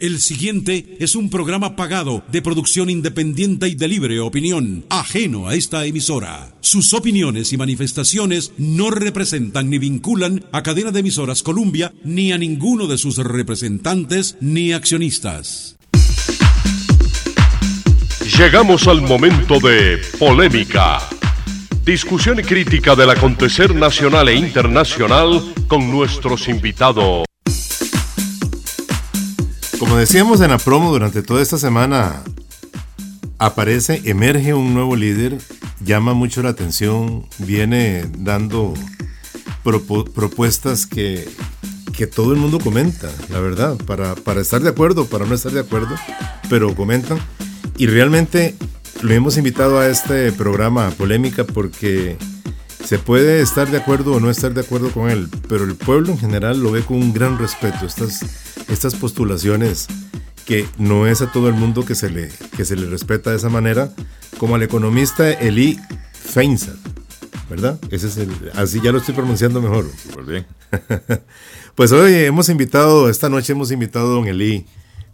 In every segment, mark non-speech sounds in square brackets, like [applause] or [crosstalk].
El siguiente es un programa pagado de producción independiente y de libre opinión, ajeno a esta emisora. Sus opiniones y manifestaciones no representan ni vinculan a cadena de emisoras Columbia ni a ninguno de sus representantes ni accionistas. Llegamos al momento de polémica. Discusión y crítica del acontecer nacional e internacional con nuestros invitados. Como decíamos en la promo durante toda esta semana, aparece, emerge un nuevo líder, llama mucho la atención, viene dando propuestas que, que, todo el mundo comenta, la verdad, para, para estar de acuerdo, para no estar de acuerdo, pero comentan. Y realmente lo hemos invitado a este programa Polémica porque se puede estar de acuerdo o no estar de acuerdo con él, pero el pueblo en general lo ve con un gran respeto. Estas, estas postulaciones que no es a todo el mundo que se le, que se le respeta de esa manera, como al economista Eli Feinsad, ¿verdad? Ese es el, así ya lo estoy pronunciando mejor. Pues bien. [laughs] pues hoy hemos invitado, esta noche hemos invitado a don Eli,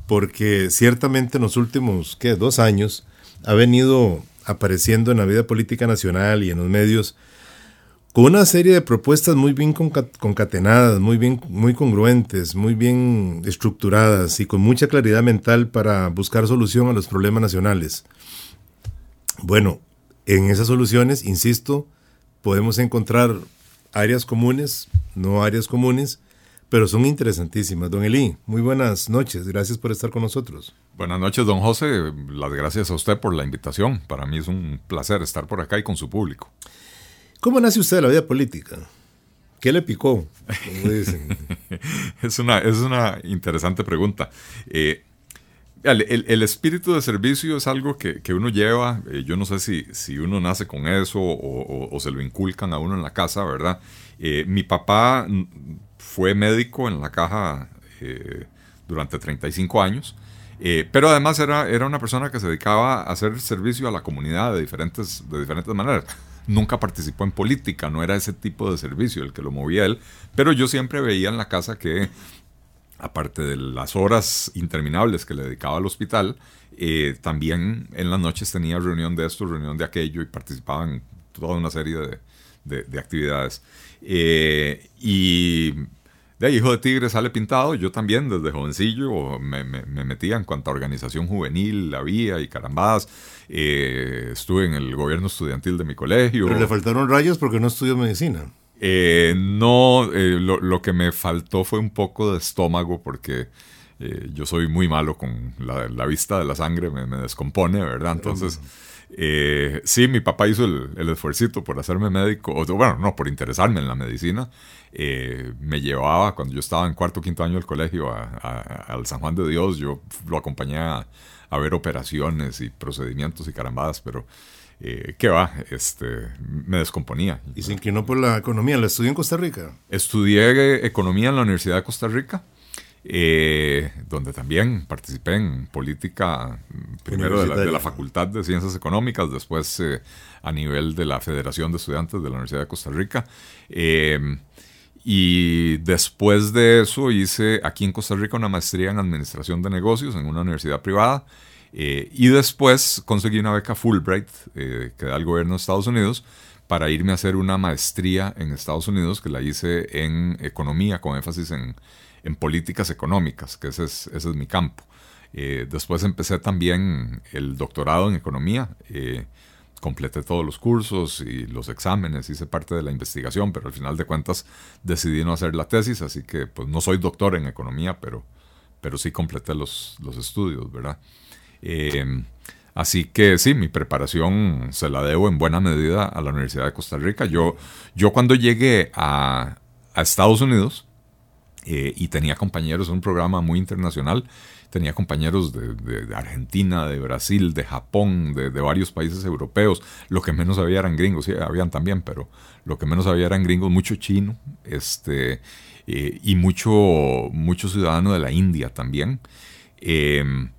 porque ciertamente en los últimos, ¿qué? Dos años ha venido apareciendo en la vida política nacional y en los medios con una serie de propuestas muy bien concatenadas, muy bien, muy congruentes, muy bien estructuradas y con mucha claridad mental para buscar solución a los problemas nacionales. Bueno, en esas soluciones, insisto, podemos encontrar áreas comunes, no áreas comunes, pero son interesantísimas. Don Eli, muy buenas noches, gracias por estar con nosotros. Buenas noches, don José, las gracias a usted por la invitación. Para mí es un placer estar por acá y con su público. ¿Cómo nace usted la vida política? ¿Qué le picó? [laughs] es, una, es una interesante pregunta. Eh, el, espíritu de servicio es algo que, uno lleva, eh, yo no sé si, si, uno nace con eso o, se lo inculcan a uno en la casa, ¿verdad? Eh, mi papá fue médico en la caja durante 35 años, pero además era, era una persona que se dedicaba a hacer servicio a la comunidad de diferentes, de diferentes maneras nunca participó en política, no era ese tipo de servicio el que lo movía él, pero yo siempre veía en la casa que, aparte de las horas interminables que le dedicaba al hospital, eh, también en las noches tenía reunión de esto, reunión de aquello y participaba en toda una serie de, actividades. Eh, y de Hijo de Tigre sale pintado, yo también desde jovencillo me, me, metía en cuanto a organización juvenil había y carambadas. Eh, estuve en el gobierno estudiantil de mi colegio. Pero le faltaron rayos porque no estudió medicina. Eh, no, eh, lo, que me faltó fue un poco de estómago porque yo soy muy malo con la, vista de la sangre, me, me descompone, ¿verdad? Entonces... Eh, sí, mi papá hizo el, el esfuerzo por hacerme médico, o, bueno, no, por interesarme en la medicina. Eh, me llevaba, cuando yo estaba en cuarto o quinto año del colegio, al San Juan de Dios, yo lo acompañé a, ver operaciones y procedimientos y carambadas, pero eh, ¿qué va? Este, me descomponía. ¿Y se inclinó por la economía? ¿La estudió en Costa Rica? Estudié economía en la Universidad de Costa Rica. Eh, donde también participé en política, primero de la, Facultad de Ciencias Económicas, después eh, a nivel de la Federación de Estudiantes de la Universidad de Costa Rica. Eh, y después de eso hice aquí en Costa Rica una maestría en Administración de Negocios en una universidad privada. y después conseguí una beca Fulbright que da el gobierno de Estados Unidos para irme a hacer una maestría en Estados Unidos que la hice en economía con énfasis en en políticas económicas, que ese es, ese es mi campo. Eh, después empecé también el doctorado en economía. Eh, completé todos los cursos y los exámenes, hice parte de la investigación, pero al final de cuentas decidí no hacer la tesis, así que pues no soy doctor en economía, pero, pero sí completé los, los estudios, ¿verdad? Eh, así que sí, mi preparación se la debo en buena medida a la Universidad de Costa Rica. Yo, yo cuando llegué a, a Estados Unidos, eh, y tenía compañeros, un programa muy internacional, tenía compañeros de, Argentina, de Brasil, de Japón, de, varios países europeos, lo que menos había eran gringos, sí, habían también, pero lo que menos había eran gringos, mucho chino, este, eh, y mucho, mucho ciudadano de la India también. Em,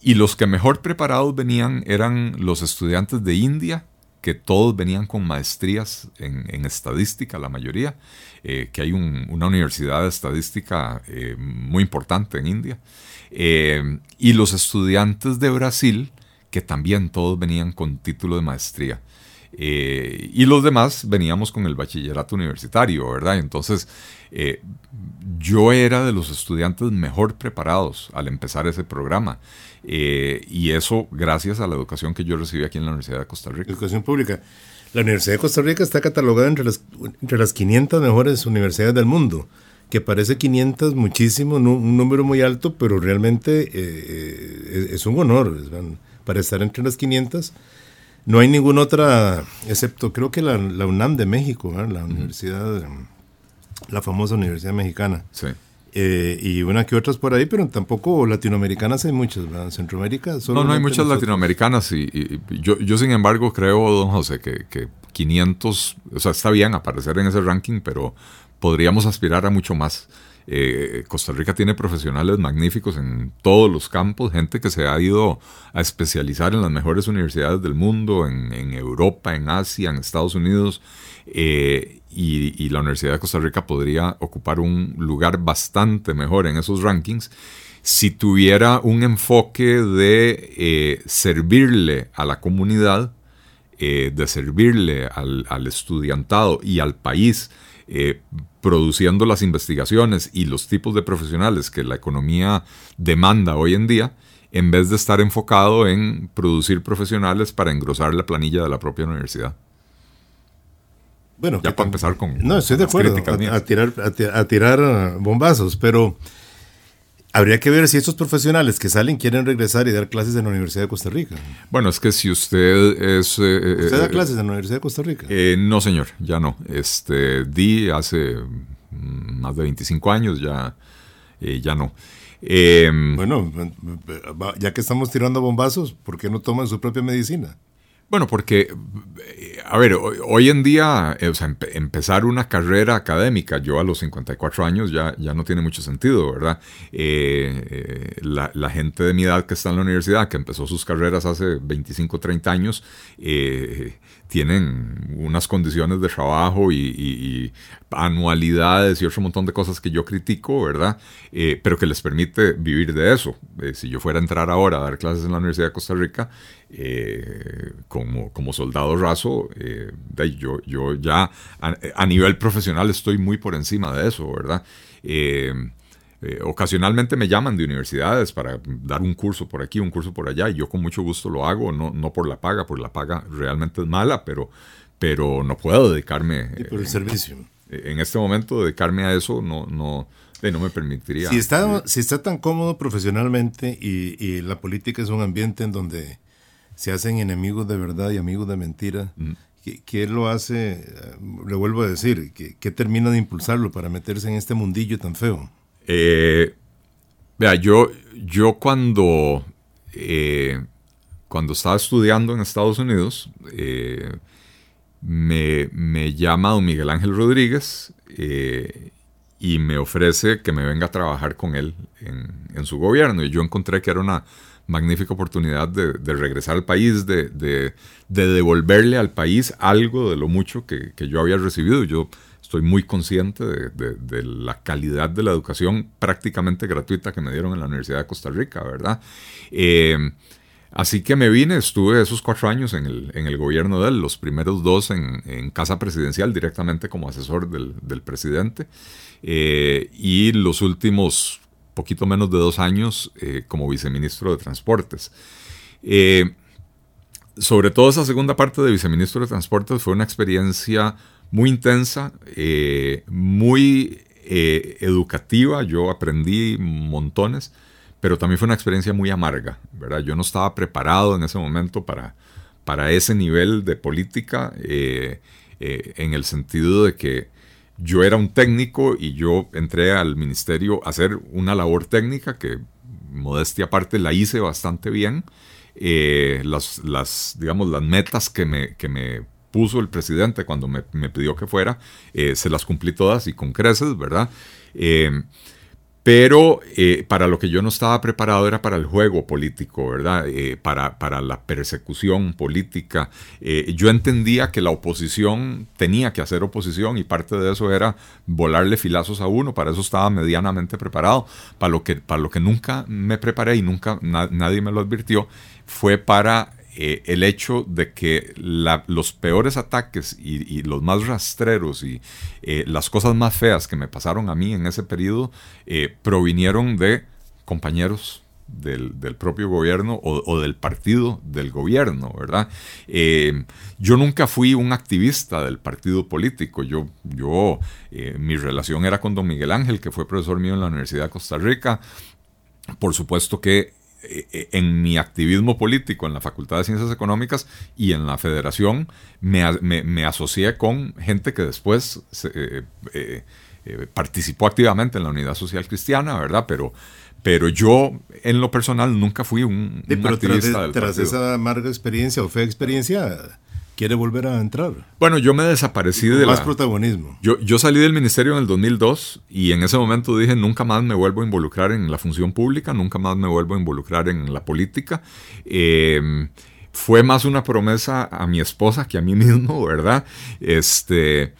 y los que mejor preparados venían eran los estudiantes de India, que todos venían con maestrías en, estadística, la mayoría, eh, que hay una universidad estadística eh, muy importante en India, eh, y los estudiantes de Brasil, que también todos venían con título de maestría. y los demás veníamos con el bachillerato universitario, ¿verdad? Entonces, yo era de los estudiantes mejor preparados al empezar ese programa. Y eso gracias a la educación que yo recibí aquí en la Universidad de Costa Rica. Educación pública. La Universidad de Costa Rica está catalogada entre las, entre las 500 mejores universidades del mundo, que parece 500 muchísimo, un número muy alto, pero realmente eh, eh, es, un honor para estar entre las 500. No hay ninguna otra, excepto creo que la, UNAM de México, la universidad, la famosa Universidad Mexicana. Sí. Eh, y una que otras por ahí, pero tampoco latinoamericanas hay muchas, ¿verdad? Centroamérica. No, no hay muchas latinoamericanas y, yo, yo, sin embargo creo, don José, que, que 500, o sea, está bien aparecer en ese ranking, pero podríamos aspirar a mucho más. Eh, Costa Rica tiene profesionales magníficos en todos los campos, gente que se ha ido a especializar en las mejores universidades del mundo, en, en Europa, en Asia, en Estados Unidos. Eh, y, la Universidad de Costa Rica podría ocupar un lugar bastante mejor en esos rankings si tuviera un enfoque de eh, servirle a la comunidad, eh, de servirle al, estudiantado y al país, produciendo las investigaciones y los tipos de profesionales que la economía demanda hoy en día, en vez de estar enfocado en producir profesionales para engrosar la planilla de la propia universidad. Bueno, ya para empezar con. No, estoy de acuerdo. A, tirar, a, tirar bombazos, pero habría que ver si estos profesionales que salen quieren regresar y dar clases en la Universidad de Costa Rica. Bueno, es que si usted es. Eh, ¿Usted da eh, clases en la Universidad de Costa Rica? Eh, no, señor, ya no. Este, di hace más de 25 años, ya, ya no. bueno, ya que estamos tirando bombazos, ¿por qué no toman su propia medicina? Bueno, porque, eh, a ver, hoy, en día, eh, o sea, empezar una carrera académica, yo a los 54 años ya, ya no tiene mucho sentido, ¿verdad? Eh, la, gente de mi edad que está en la universidad, que empezó sus carreras hace 25, 30 años, tienen unas condiciones de trabajo y, anualidades y otro montón de cosas que yo critico, ¿verdad? pero que les permite vivir de eso. si yo fuera a entrar ahora a dar clases en la Universidad de Costa Rica, eh, como, como, soldado raso, eh, yo, yo ya a, nivel profesional estoy muy por encima de eso, ¿verdad? Eh, ocasionalmente me llaman de universidades para dar un curso por aquí, un curso por allá, y yo con mucho gusto lo hago, no, no por la paga, porque la paga realmente es mala, pero, pero no puedo dedicarme. Y por el servicio. En este momento, dedicarme a eso no, no, no me permitiría. Si está, si está tan cómodo profesionalmente y, y la política es un ambiente en donde se hacen enemigos de verdad y amigos de mentira. Mm. ¿Qué, lo hace? Le vuelvo a decir, ¿qué, termina de impulsarlo para meterse en este mundillo tan feo? Eh, vea, yo, yo cuando, eh, cuando estaba estudiando en Estados Unidos, eh, me, me, llama don Miguel Ángel Rodríguez y me ofrece que me venga a trabajar con él en, en su gobierno. Y yo encontré que era una magnífica oportunidad de, regresar al país, de, devolverle al país algo de lo mucho que, yo había recibido. Yo estoy muy consciente de, la calidad de la educación prácticamente gratuita que me dieron en la Universidad de Costa Rica, ¿verdad? Eh, así que me vine, estuve esos cuatro años en el, gobierno de él, los primeros dos en, casa presidencial, directamente como asesor del, presidente, eh, y los últimos poquito menos de dos años eh, como viceministro de Transportes. Eh, sobre todo esa segunda parte de viceministro de Transportes fue una experiencia muy intensa, eh, muy educativa, yo aprendí montones, pero también fue una experiencia muy amarga, ¿verdad? Yo no estaba preparado en ese momento para, para ese nivel de política, en el sentido de que yo era un técnico y yo entré al ministerio a hacer una labor técnica que, modestia aparte, la hice bastante bien. Eh, las, las, digamos, las metas que me, que me puso el presidente cuando me, pidió que fuera, eh, se las cumplí todas y con creces, ¿verdad? Eh, pero eh, para lo que yo no estaba preparado era para el juego político, ¿verdad? Eh, para, para, la persecución política. Eh, yo entendía que la oposición tenía que hacer oposición y parte de eso era volarle filazos a uno, para eso estaba medianamente preparado. Para lo que, para lo que nunca me preparé y nunca nadie me lo advirtió fue para eh, el hecho de que los peores ataques y, los más rastreros y eh, las cosas más feas que me pasaron a mí en ese periodo eh, provinieron de compañeros del, propio gobierno o, del partido del gobierno, ¿verdad? yo nunca fui un activista del partido político, yo, yo mi relación era con don Miguel Ángel, que fue profesor mío en la Universidad de Costa Rica, por supuesto que eh, eh, en mi activismo político en la Facultad de Ciencias Económicas y en la Federación me, asocié con gente que después eh, participó activamente en la Unidad Social Cristiana, ¿verdad? Pero, pero yo en lo personal nunca fui un, activista del tras esa amarga experiencia o fea experiencia quiere volver a entrar. Bueno, yo me desaparecí de más protagonismo. Yo, yo salí del ministerio en el 2002 y en ese momento dije nunca más me vuelvo a involucrar en la función pública, nunca más me vuelvo a involucrar en la política. Eh, fue más una promesa a mi esposa que a mí [laughs] mismo, ¿verdad? Este,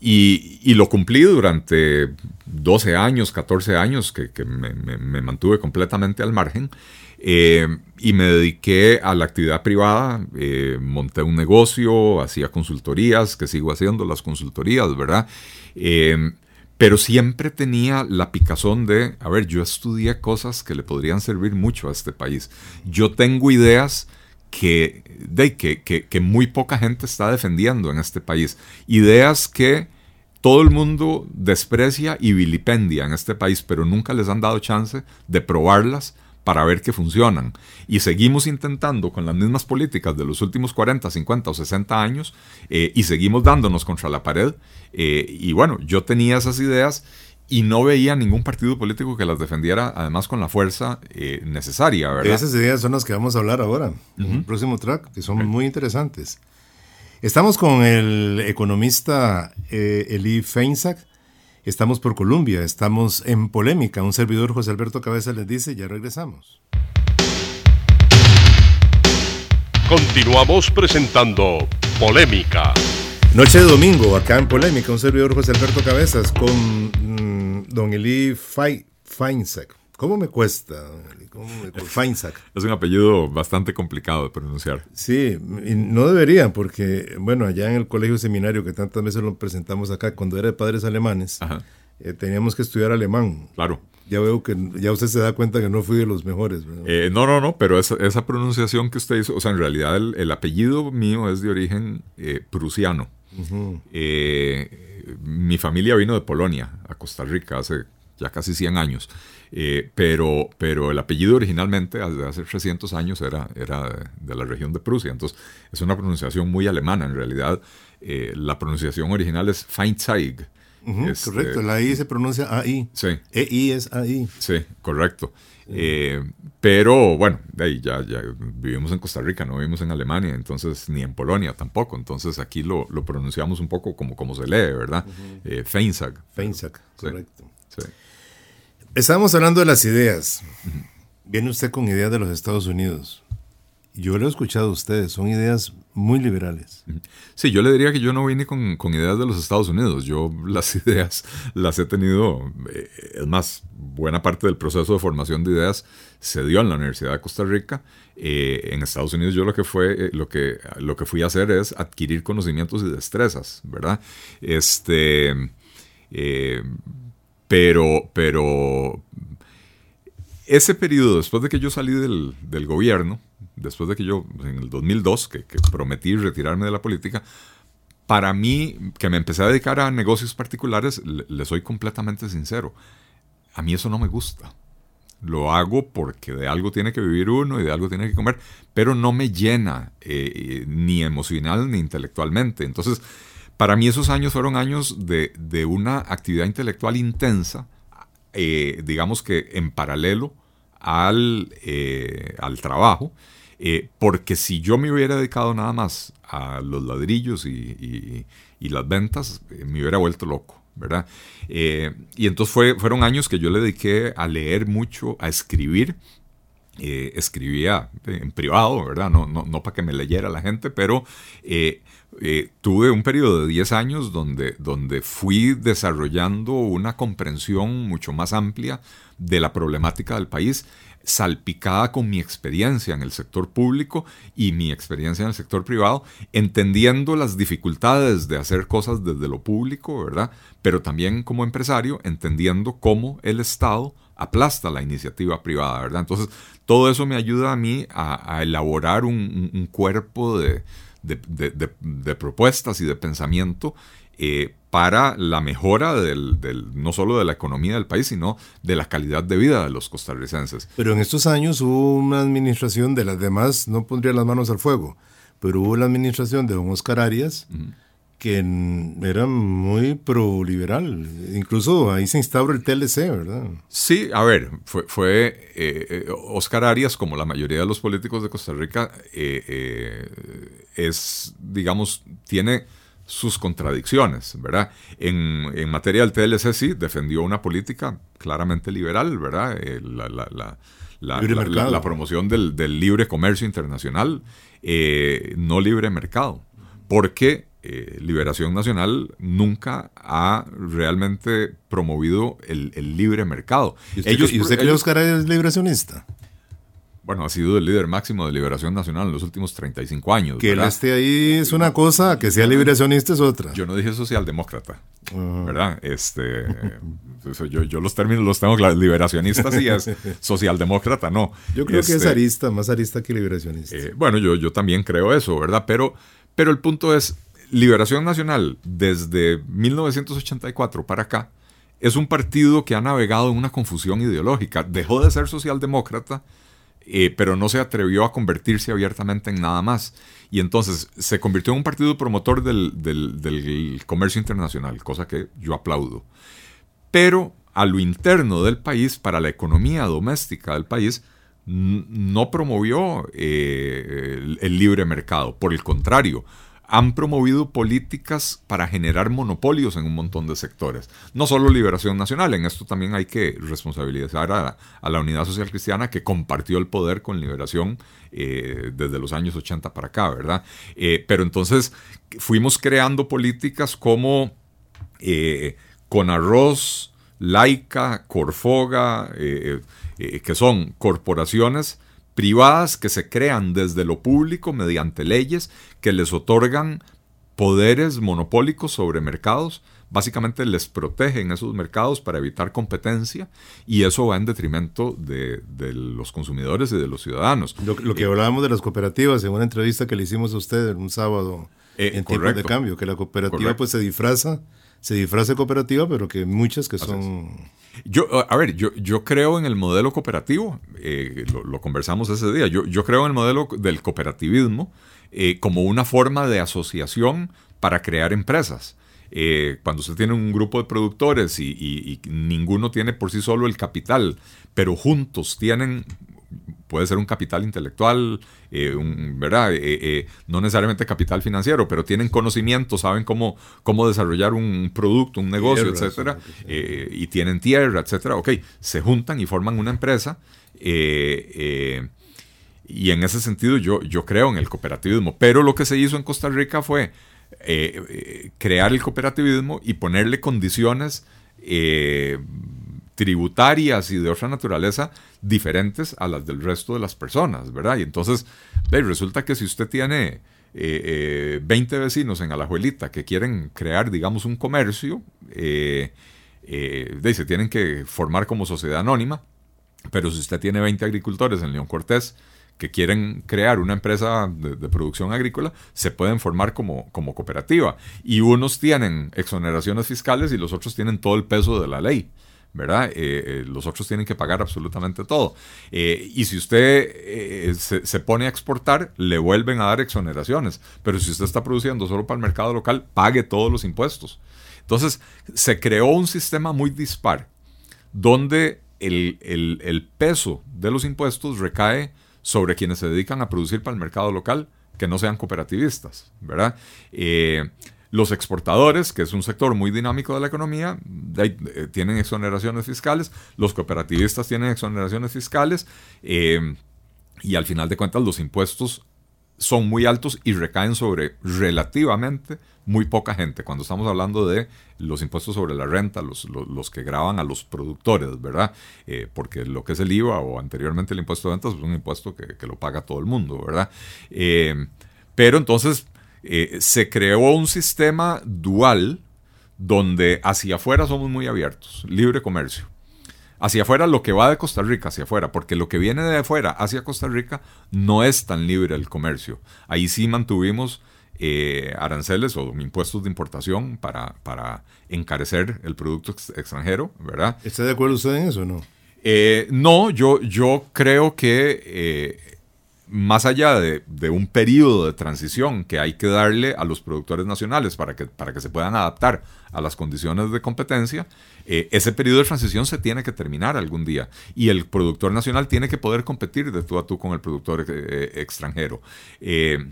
y, lo cumplí durante 12 años, 14 años, que, me, me, mantuve completamente al margen. Eh, y me dediqué a la actividad privada, eh, monté un negocio, hacía consultorías, que sigo haciendo las consultorías, ¿verdad? Eh, pero siempre tenía la picazón de, a ver, yo estudié cosas que le podrían servir mucho a este país. Yo tengo ideas que, de, que, que, que muy poca gente está defendiendo en este país. Ideas que todo el mundo desprecia y vilipendia en este país, pero nunca les han dado chance de probarlas para ver que funcionan. Y seguimos intentando con las mismas políticas de los últimos 40, 50 o 60 años eh, y seguimos dándonos contra la pared. Eh, y bueno, yo tenía esas ideas y no veía ningún partido político que las defendiera, además con la fuerza eh, necesaria, ¿verdad? Esas ideas son las que vamos a hablar ahora, en el próximo track, que son muy interesantes. Estamos con el economista Eli Feinsack, Estamos por Colombia, estamos en polémica. Un servidor José Alberto Cabeza les dice, ya regresamos. Continuamos presentando Polémica. Noche de domingo, acá en Polémica, un servidor José Alberto Cabezas con mm, don Eli Feinsack. ¿Cómo me cuesta? ¿Cómo Feinsack. Es un apellido bastante complicado de pronunciar. Sí, no debería, porque, bueno, allá en el colegio seminario que tantas veces lo presentamos acá, cuando era de padres alemanes, eh, teníamos que estudiar alemán. Claro. Ya veo que ya usted se da cuenta que no fui de los mejores. Eh, no, no, no, pero esa, esa, pronunciación que usted hizo, o sea, en realidad el, apellido mío es de origen eh, prusiano. mi familia vino de Polonia a Costa Rica hace ya casi 100 años. Eh, pero, pero el apellido originalmente, desde hace 300 años, era, era de la región de Prusia. Entonces, es una pronunciación muy alemana. En realidad, eh, la pronunciación original es Feinzeig. Este, correcto, la I se pronuncia AI. Sí. EI es AI. Sí, correcto. Eh, pero bueno, de ahí ya, ya vivimos en Costa Rica, no vivimos en Alemania, entonces ni en Polonia tampoco. Entonces aquí lo, lo pronunciamos un poco como, como se lee, ¿verdad? Uh Feinzag. correcto. Sí. Estábamos hablando de las ideas. Viene usted con ideas de los Estados Unidos. Yo lo he escuchado a ustedes, son ideas muy liberales. Sí, yo le diría que yo no vine con, ideas de los Estados Unidos. Yo [laughs] las ideas las he tenido, eh, es más, buena parte del proceso de formación de ideas se dio en la Universidad de Costa Rica. Eh, en Estados Unidos yo lo que, fue, eh, lo, que, lo que fui a hacer es adquirir conocimientos y destrezas, ¿verdad? Este... Pero, pero ese periodo, después de que yo salí del, gobierno, después de que yo, en el 2002, que, prometí retirarme de la política, para mí, que me empecé a dedicar a negocios particulares, le, soy completamente sincero, a mí eso no me gusta. Lo hago porque de algo tiene que vivir uno y de algo tiene que comer, pero no me llena eh, ni emocional ni intelectualmente. Entonces, para mí esos años fueron años de, una actividad intelectual intensa, eh, digamos que en paralelo al, eh, al trabajo, eh, porque si yo me hubiera dedicado nada más a los ladrillos y, las ventas, me hubiera vuelto loco. ¿verdad? Y entonces fue, fueron años que yo le dediqué a leer mucho, a escribir. Escribía en privado, ¿verdad? No, no, no para que me leyera la gente, pero tuve un periodo de 10 años donde, donde fui desarrollando una comprensión mucho más amplia de la problemática del país salpicada con mi experiencia en el sector público y mi experiencia en el sector privado, entendiendo las dificultades de hacer cosas desde lo público, ¿verdad? Pero también como empresario, entendiendo cómo el Estado aplasta la iniciativa privada, ¿verdad? Entonces, todo eso me ayuda a mí a, elaborar un, cuerpo de, de, propuestas y de pensamiento eh, para la mejora del, no solo de la economía del país, sino de la calidad de vida de los costarricenses. Pero en estos años hubo una administración de las demás, no pondría las manos al fuego, pero hubo la administración de don Oscar Arias, que era muy pro-liberal. Incluso ahí se instauró el TLC, ¿verdad? Sí, a ver, fue, fue eh, eh, Oscar Arias, como la mayoría de los políticos de Costa Rica, es, digamos, tiene sus contradicciones, ¿verdad? En, materia del TLC sí, defendió una política claramente liberal, ¿verdad? Eh, la, promoción del, libre comercio internacional, eh, no libre mercado, porque eh, Liberación Nacional nunca ha realmente promovido el, libre mercado. ¿Y usted, ellos, ¿y usted cree Oscar es liberacionista? bueno, ha sido el líder máximo de Liberación Nacional en los últimos 35 años. Que él esté ahí es una cosa, que sea liberacionista es otra. Yo no dije socialdemócrata, ¿verdad? Este, [laughs] yo, los términos los tengo claros, liberacionista sí es, [laughs] socialdemócrata no. Yo creo que es este, arista, más arista que liberacionista. Eh, bueno, yo, yo también creo eso, ¿verdad? Pero, pero el punto es, Liberación Nacional, desde 1984 para acá, es un partido que ha navegado en una confusión ideológica. Dejó de ser socialdemócrata eh, pero no se atrevió a convertirse abiertamente en nada más. Y entonces se convirtió en un partido promotor del, comercio internacional, cosa que yo aplaudo. Pero a lo interno del país, para la economía doméstica del país, no promovió eh, el libre mercado. Por el contrario, han promovido políticas para generar monopolios en un montón de sectores. No solo Liberación Nacional, en esto también hay que responsabilizar a, la Unidad Social Cristiana que compartió el poder con Liberación eh, desde los años 80 para acá, ¿verdad? Eh, pero entonces fuimos creando políticas como eh, con arroz, laica, corfoga, que son corporaciones privadas que se crean desde lo público mediante leyes que les otorgan poderes monopólicos sobre mercados, básicamente les protegen esos mercados para evitar competencia y eso va en detrimento de, los consumidores y de los ciudadanos. Lo, que hablábamos de las cooperativas en una entrevista que le hicimos a usted un sábado eh, en tiempos de cambio, que la cooperativa pues se disfraza, se disfraza de cooperativa, pero que muchas que son... Yo, a ver, yo, yo creo en el modelo cooperativo, eh, lo, conversamos ese día, yo, yo creo en el modelo del cooperativismo eh, como una forma de asociación para crear empresas. Eh, cuando usted tiene un grupo de productores y, ninguno tiene por sí solo el capital, pero juntos tienen puede ser un capital intelectual, eh, ¿verdad? no necesariamente capital financiero, pero tienen conocimiento, saben cómo, cómo desarrollar un producto, un negocio, etcétera, y tienen tierra, etcétera. Ok, se juntan y forman una empresa y en ese sentido yo, yo creo en el cooperativismo. Pero lo que se hizo en Costa Rica fue eh, eh, crear el cooperativismo y ponerle condiciones eh, tributarias y de otra naturaleza diferentes a las del resto de las personas, ¿verdad? Y entonces resulta que si usted tiene 20 vecinos en Alajuelita que quieren crear, digamos, un comercio, se tienen que formar como sociedad anónima, pero si usted tiene 20 agricultores en León Cortés, que quieren crear una empresa de, producción agrícola se pueden formar como, como, cooperativa. Y unos tienen exoneraciones fiscales y los otros tienen todo el peso de la ley. ¿Verdad? Eh, eh, los otros tienen que pagar absolutamente todo. Eh, y si usted se, pone a exportar, le vuelven a dar exoneraciones. Pero si usted está produciendo solo para el mercado local, pague todos los impuestos. Entonces, se creó un sistema muy dispar, donde el, peso de los impuestos recae sobre quienes se dedican a producir para el mercado local que no sean cooperativistas, ¿verdad? Los exportadores, que es un sector muy dinámico de la economía, eh, tienen exoneraciones fiscales, los cooperativistas tienen exoneraciones fiscales eh, y al final de cuentas los impuestos son muy altos y recaen sobre relativamente muy poca gente. Cuando estamos hablando de los impuestos sobre la renta, los, que graban a los productores, ¿verdad? Eh, porque lo que es el IVA o anteriormente el impuesto de ventas es un impuesto que, lo paga todo el mundo, ¿verdad? pero entonces eh, se creó un sistema dual donde hacia afuera somos muy abiertos, libre comercio. Hacia afuera lo que va de Costa Rica hacia afuera, porque lo que viene de afuera hacia Costa Rica no es tan libre el comercio. Ahí sí mantuvimos eh, aranceles o impuestos de importación para, para encarecer el producto extranjero, ¿verdad? ¿Está de acuerdo usted en eso o no? Eh, no, yo, yo creo que más allá de, un periodo de transición que hay que darle a los productores nacionales para que, para que se puedan adaptar a las condiciones de competencia, eh, ese periodo de transición se tiene que terminar algún día y el productor nacional tiene que poder competir de tú a tú con el productor eh, extranjero. Eh,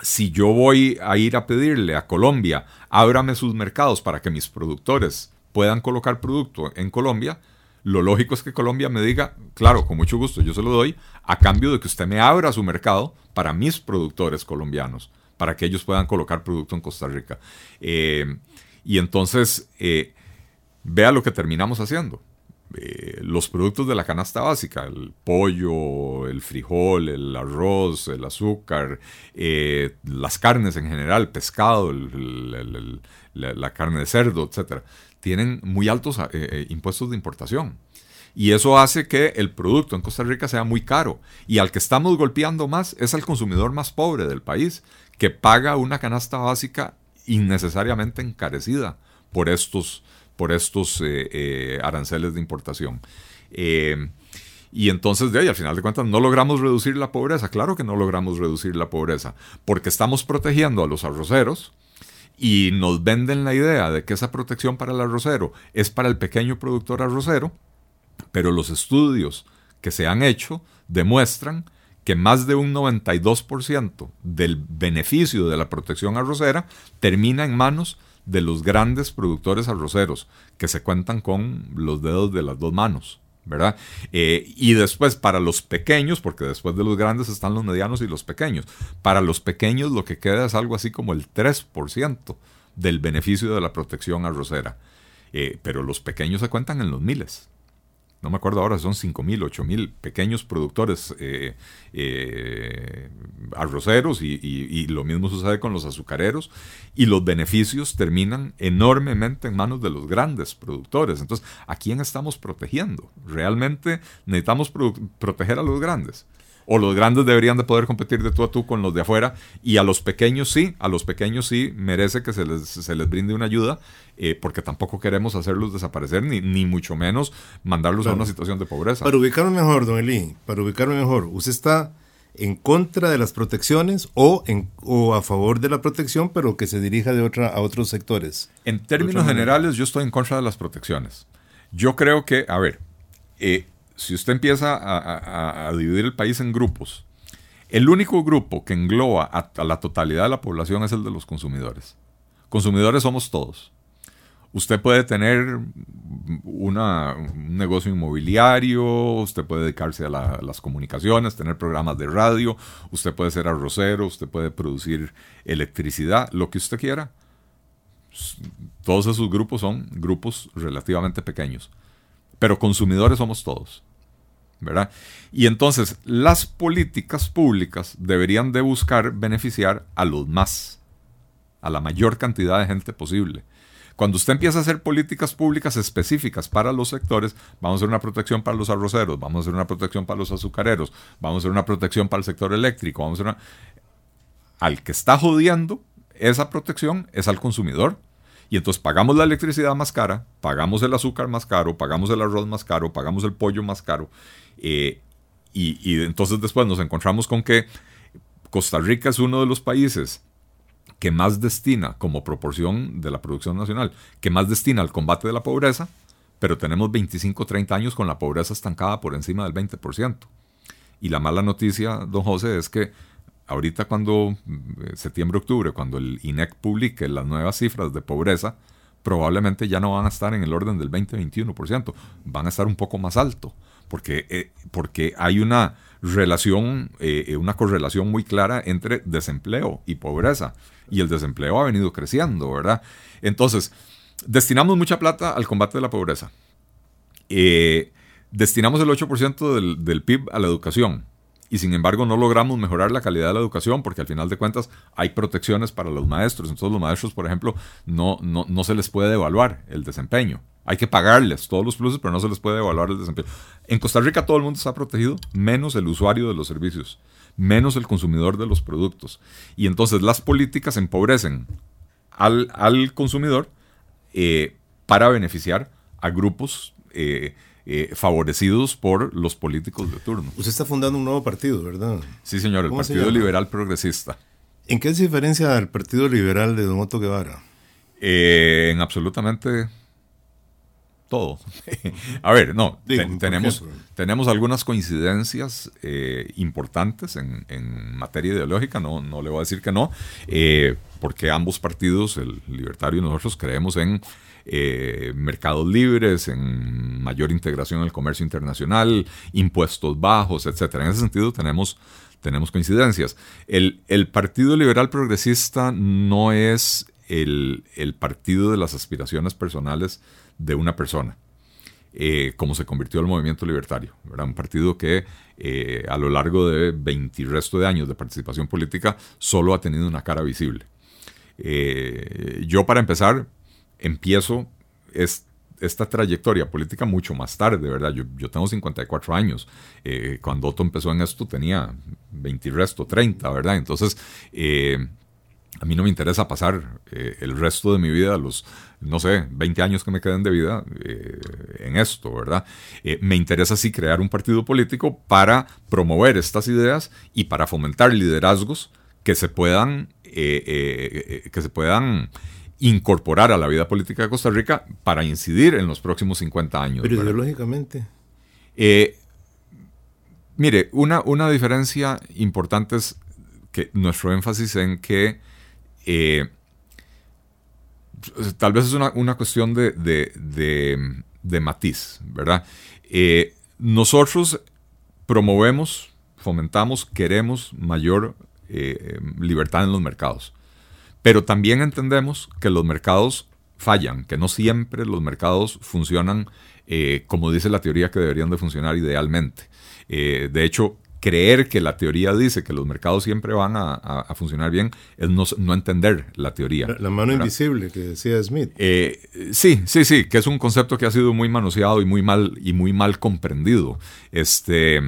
si yo voy a ir a pedirle a Colombia, ábrame sus mercados para que mis productores puedan colocar producto en Colombia, lo lógico es que Colombia me diga, claro, con mucho gusto, yo se lo doy, a cambio de que usted me abra su mercado para mis productores colombianos, para que ellos puedan colocar producto en Costa Rica. Eh, y entonces, eh, vea lo que terminamos haciendo. Eh, los productos de la canasta básica, el pollo, el frijol, el arroz, el azúcar, las carnes en general, pescado, la, carne de cerdo, etcétera tienen muy altos eh, eh, impuestos de importación. Y eso hace que el producto en Costa Rica sea muy caro. Y al que estamos golpeando más es al consumidor más pobre del país, que paga una canasta básica innecesariamente encarecida por estos, por estos eh, aranceles de importación. y entonces, de ahí, al final de cuentas, no logramos reducir la pobreza. Claro que no logramos reducir la pobreza, porque estamos protegiendo a los arroceros, y nos venden la idea de que esa protección para el arrocero es para el pequeño productor arrocero, pero los estudios que se han hecho demuestran que más de un 92% del beneficio de la protección arrocera termina en manos de los grandes productores arroceros, que se cuentan con los dedos de las dos manos. ¿Verdad? Eh, y después para los pequeños, porque después de los grandes están los medianos y los pequeños, para los pequeños lo que queda es algo así como el 3% del beneficio de la protección arrocera. Eh, pero los pequeños se cuentan en los miles no me acuerdo ahora, son 5.000, 8.000 pequeños productores eh, eh, arroceros y, lo mismo sucede con los azucareros y los beneficios terminan enormemente en manos de los grandes productores. Entonces, ¿a quién estamos protegiendo? ¿Realmente necesitamos proteger a los grandes? O los grandes deberían de poder competir de tú a tú con los de afuera y a los pequeños sí, a los pequeños sí merece que se les, se les brinde una ayuda eh, porque tampoco queremos hacerlos desaparecer ni, ni mucho menos mandarlos a una situación de pobreza. Para ubicarme mejor, don Eli, para ubicarme mejor, ¿usted está en contra de las protecciones o, en, o a favor de la protección pero que se dirija de otra, a otros sectores? En términos generales yo estoy en contra de las protecciones. Yo creo que, a ver, eh, si usted empieza a, dividir el país en grupos, el único grupo que engloba a, la totalidad de la población es el de los consumidores. Consumidores somos todos. Usted puede tener una, un negocio inmobiliario, usted puede dedicarse a las comunicaciones, tener programas de radio, usted puede ser arrocero, usted puede producir electricidad, lo que usted quiera. Todos esos grupos son grupos relativamente pequeños pero consumidores somos todos. Y entonces las políticas públicas deberían de buscar beneficiar a los más, a la mayor cantidad de gente posible. Cuando usted empieza a hacer políticas públicas específicas para los sectores, vamos a hacer una protección para los arroceros, vamos a hacer una protección para los azucareros, vamos a hacer una protección para el sector eléctrico, vamos a hacer una... Al que está jodiendo esa protección es al consumidor, y entonces pagamos la electricidad más cara, pagamos el azúcar más caro, pagamos el arroz más caro, pagamos el pollo más caro. Eh, y, entonces después nos encontramos con que Costa Rica es uno de los países que más destina, como proporción de la producción nacional, que más destina al combate de la pobreza, pero tenemos 25 30 años con la pobreza estancada por encima del 20%. Y la mala noticia, don José, es que ahorita cuando eh, septiembre, octubre, cuando el INEC publique las nuevas cifras de pobreza, probablemente ya no van a estar en el orden del 20-21%, van a estar un poco más alto, porque, eh, porque hay una relación, eh, una correlación muy clara entre desempleo y pobreza, y el desempleo ha venido creciendo, ¿verdad? Entonces, destinamos mucha plata al combate de la pobreza. destinamos el 8% del, del PIB a la educación y sin embargo no logramos mejorar la calidad de la educación porque al final de cuentas hay protecciones para los maestros. Entonces los maestros, por ejemplo, no, no, se les puede evaluar el desempeño. Hay que pagarles todos los pluses, pero no se les puede evaluar el desempeño. En Costa Rica todo el mundo está protegido, menos el usuario de los servicios, menos el consumidor de los productos. Y entonces las políticas empobrecen al, al consumidor eh, para beneficiar a grupos eh, eh, favorecidos por los políticos de turno. Usted está fundando un nuevo partido, ¿verdad? Sí, señor, el Partido Liberal Progresista. ¿En qué se diferencia el Partido Liberal de Don Otto Guevara? Eh, en absolutamente todo. [laughs] a ver, no, tenemos, tenemos algunas coincidencias eh, importantes en, materia ideológica, no, no le voy a decir que no, porque ambos partidos, el libertario y nosotros, creemos en eh, mercados libres, en mayor integración en el comercio internacional, impuestos bajos, etc. En ese sentido tenemos, tenemos coincidencias. El, Partido Liberal Progresista no es el, partido de las aspiraciones personales de una persona. Eh, como se convirtió el movimiento libertario. Era un partido que eh, a lo largo de 20 y resto de años de participación política solo ha tenido una cara visible. yo, para empezar, empiezo esta trayectoria política mucho más tarde, ¿verdad? Yo, tengo 54 años. Eh, cuando Otto empezó en esto tenía 20 y resto, 30, ¿verdad? Entonces, eh, a mí no me interesa pasar eh, el resto de mi vida, los, no sé, 20 años que me queden de vida en esto, ¿verdad? me interesa sí crear un partido político para promover estas ideas y para fomentar liderazgos que se puedan, que se puedan incorporar a la vida política de Costa Rica para incidir en los próximos 50 años. Pero ideológicamente. Eh, mire, una, una diferencia importante es que nuestro énfasis en que eh, tal vez es una, cuestión de, de, matiz, ¿verdad? Eh, nosotros promovemos, fomentamos, queremos mayor libertad en los mercados. Pero también entendemos que los mercados fallan, que no siempre los mercados funcionan eh, como dice la teoría que deberían de funcionar idealmente. Eh, de hecho, creer que la teoría dice que los mercados siempre van a, funcionar bien es no, entender la teoría. La, mano invisible que decía Smith. Eh, sí, sí, sí, que es un concepto que ha sido muy manoseado y muy mal, y muy mal comprendido. Este,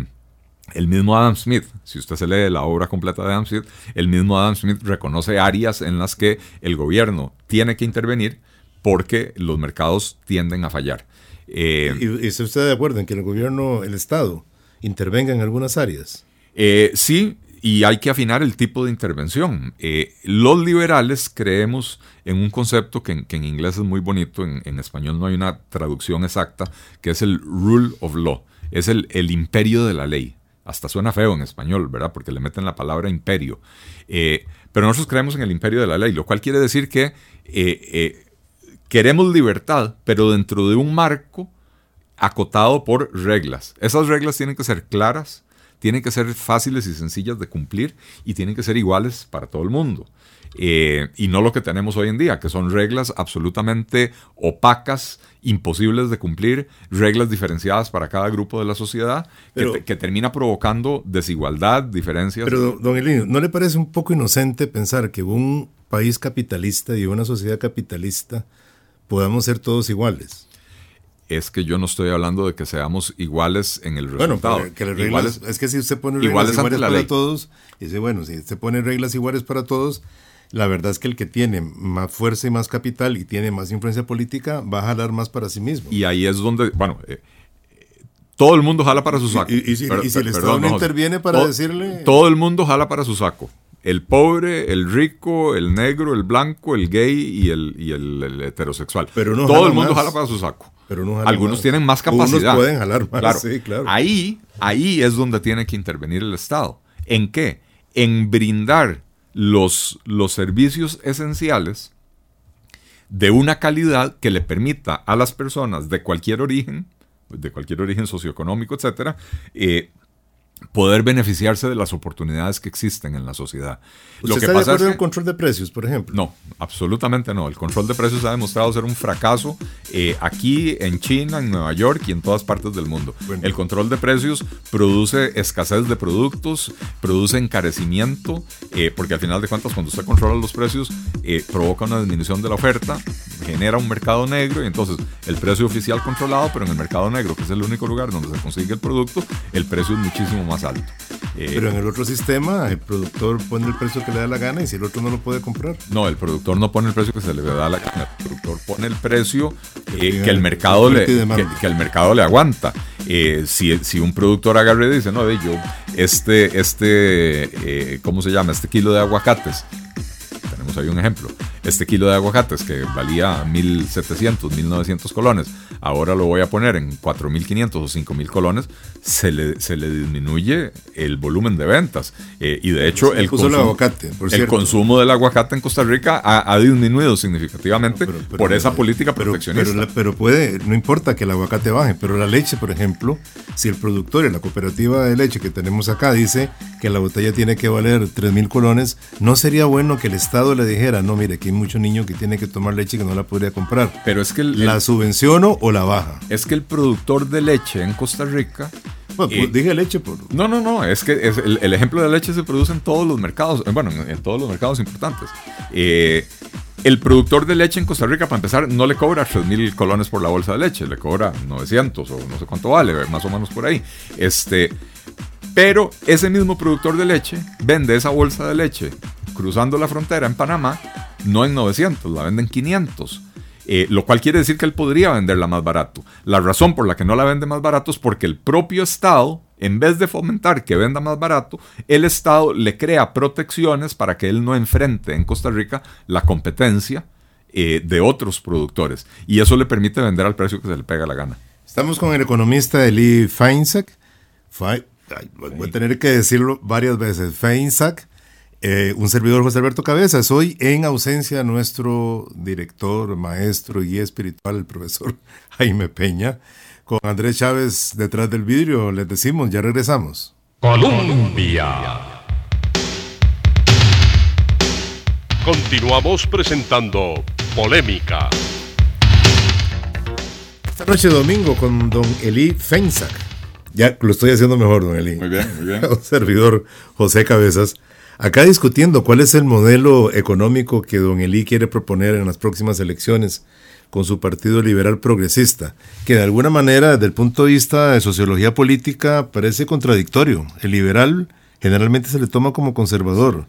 el mismo Adam Smith, si usted se lee la obra completa de Adam Smith, el mismo Adam Smith reconoce áreas en las que el gobierno tiene que intervenir porque los mercados tienden a fallar. Eh, ¿Y, está usted de acuerdo en que el gobierno, el Estado, intervenga en algunas áreas? Eh, sí, y hay que afinar el tipo de intervención. Eh, los liberales creemos en un concepto que, en inglés es muy bonito, en, español no hay una traducción exacta, que es el rule of law, es el, el imperio de la ley hasta suena feo en español, ¿verdad? Porque le meten la palabra imperio. Eh, pero nosotros creemos en el imperio de la ley, lo cual quiere decir que eh, eh, queremos libertad, pero dentro de un marco acotado por reglas. Esas reglas tienen que ser claras, tienen que ser fáciles y sencillas de cumplir y tienen que ser iguales para todo el mundo. Eh, y no lo que tenemos hoy en día, que son reglas absolutamente opacas, imposibles de cumplir, reglas diferenciadas para cada grupo de la sociedad, que, termina provocando desigualdad, diferencias. Pero, don Elino, ¿no le parece un poco inocente pensar que un país capitalista y una sociedad capitalista podamos ser todos iguales? es que yo no estoy hablando de que seamos iguales en el resultado. Bueno, que las reglas, es que si usted pone reglas iguales, iguales para todos, dice, bueno, si usted pone reglas iguales para todos, la verdad es que el que tiene más fuerza y más capital y tiene más influencia política va a jalar más para sí mismo. Y ahí es donde, bueno, eh, todo el mundo jala para su saco. Y, si, el Estado no interviene para decirle... Todo el mundo jala para su saco. El pobre, el rico, el negro, el blanco, el gay y el, y el, heterosexual. Pero no todo el mundo jala para su saco. Pero no Algunos tienen más capacidad. Algunos pueden jalar más, claro. Ahí, ahí es donde tiene que intervenir el Estado. ¿En qué? en brindar los, los servicios esenciales de una calidad que le permita a las personas de cualquier origen, de cualquier origen socioeconómico, etcétera, eh, poder beneficiarse de las oportunidades que existen en la sociedad. ¿Usted Lo que está pasa de acuerdo es el control de precios, por ejemplo? No, absolutamente no. El control de precios ha demostrado ser un fracaso eh, aquí, en China, en Nueva York y en todas partes del mundo. El control de precios produce escasez de productos, produce encarecimiento, eh, porque al final de cuentas cuando usted controla los precios eh, provoca una disminución de la oferta, genera un mercado negro y entonces el precio oficial controlado, pero en el mercado negro, que es el único lugar donde se consigue el producto, el precio es muchísimo más alto. pero en el otro sistema el productor pone el precio que le da la gana y si el otro no lo puede comprar. No, el productor no pone el precio que se le da la gana. El productor pone el precio eh, que, el mercado le, que, el mercado le aguanta. Eh, si, si, un productor agarre y dice, no, yo, este, este, eh, ¿cómo se llama? Este kilo de aguacates. Tenemos ahí un ejemplo este kilo de aguacates que valía 1.700, 1.900 colones, ahora lo voy a poner en 4.500 o 5.000 colones, se le, se le disminuye el volumen de ventas. Eh, y de hecho, el, consumo, el, consumo del aguacate en Costa Rica ha, disminuido significativamente por esa política proteccionista. Pero, puede, no importa que el aguacate baje, pero la leche, por ejemplo, si el productor y la cooperativa de leche que tenemos acá dice que la botella tiene que valer 3.000 colones, no sería bueno que el Estado le dijera, no, mire, que mucho niño que tiene que tomar leche que no la podría comprar. Pero es que la subvenciono o la baja. Es que el productor de leche en Costa Rica bueno, pues, dije leche. Por... No, no, no. Es que el, ejemplo de leche se produce en todos los mercados. Eh, bueno, en, todos los mercados importantes. Eh, el productor de leche en Costa Rica, para empezar, no le cobra 3 mil colones por la bolsa de leche. Le cobra 900 o no sé cuánto vale, más o menos por ahí. Este. Pero ese mismo productor de leche vende esa bolsa de leche cruzando la frontera en Panamá no en 900, la venden en 500. Eh, lo cual quiere decir que él podría venderla más barato. La razón por la que no la vende más barato es porque el propio Estado, en vez de fomentar que venda más barato, el Estado le crea protecciones para que él no enfrente en Costa Rica la competencia eh, de otros productores. Y eso le permite vender al precio que se le pega la gana. Estamos con el economista Eli Feinsack. Voy a tener que decirlo varias veces. Feinsack eh, un servidor José Alberto Cabezas, hoy en ausencia nuestro director, maestro y guía espiritual, el profesor [laughs] Jaime Peña, con Andrés Chávez detrás del vidrio, les decimos, ya regresamos. Colombia. Continuamos presentando Polémica. Esta noche domingo con don Eli Feinsack. Ya lo estoy haciendo mejor, don Eli. Muy bien, muy bien. [laughs] un servidor José Cabezas acá discutiendo cuál es el modelo económico que don Elí quiere proponer en las próximas elecciones con su Partido Liberal Progresista, que de alguna manera desde el punto de vista de sociología política parece contradictorio. El liberal generalmente se le toma como conservador.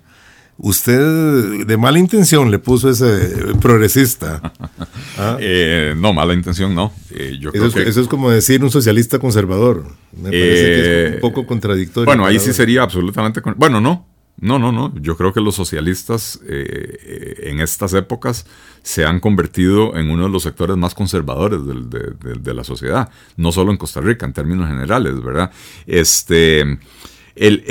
Usted de mala intención le puso ese progresista. [laughs] ¿Ah? Eh, no, mala intención no. Eh, yo eso, es, eso, es, como decir un socialista conservador. Me parece que es un eh, poco contradictorio. Bueno, ahí sí sería absolutamente... Bueno, no. No, no, no. Yo creo que los socialistas en estas épocas se han convertido en uno de los sectores más conservadores de, la sociedad, no solo en Costa Rica, en términos generales, ¿verdad? Este, el,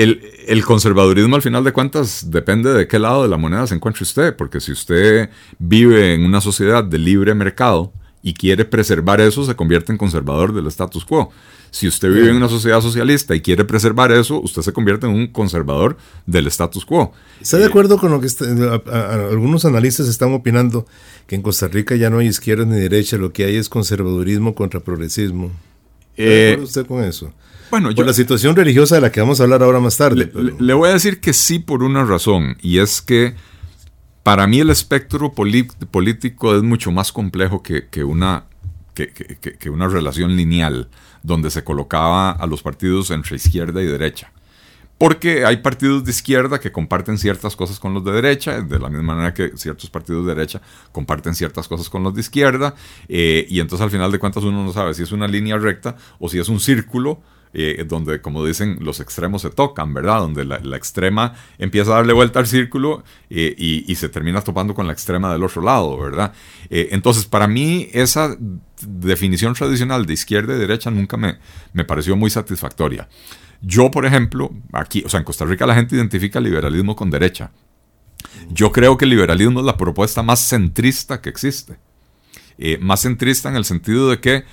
el, conservadurismo, al final de cuentas, depende de qué lado de la moneda se encuentre usted, porque si usted vive en una sociedad de libre mercado y quiere preservar eso, se convierte en conservador del status quo. Si usted vive en una sociedad socialista y quiere preservar eso, usted se convierte en un conservador del status quo. ¿Está de acuerdo con lo que algunos analistas están opinando que en Costa Rica ya no hay izquierda ni derecha, lo que hay es conservadurismo contra progresismo? ¿Está de eh, acuerdo usted con eso? Bueno, por la situación religiosa de la que vamos a hablar ahora más tarde. Le, voy a decir que sí por una razón, y es que para mí el espectro político es mucho más complejo que, una, que una relación lineal donde se colocaba a los partidos entre izquierda y derecha. Porque hay partidos de izquierda que comparten ciertas cosas con los de derecha, de la misma manera que ciertos partidos de derecha comparten ciertas cosas con los de izquierda, eh, y entonces al final de cuentas uno no sabe si es una línea recta o si es un círculo eh, donde, como dicen, los extremos se tocan, ¿verdad? Donde la, extrema empieza a darle vuelta al círculo eh, y, se termina topando con la extrema del otro lado, ¿verdad? Eh, entonces, para mí, esa definición tradicional de izquierda y derecha nunca me, me pareció muy satisfactoria. Yo, por ejemplo, aquí, o sea, en Costa Rica la gente identifica liberalismo con derecha. Yo creo que el liberalismo es la propuesta más centrista que existe. más centrista en el sentido de que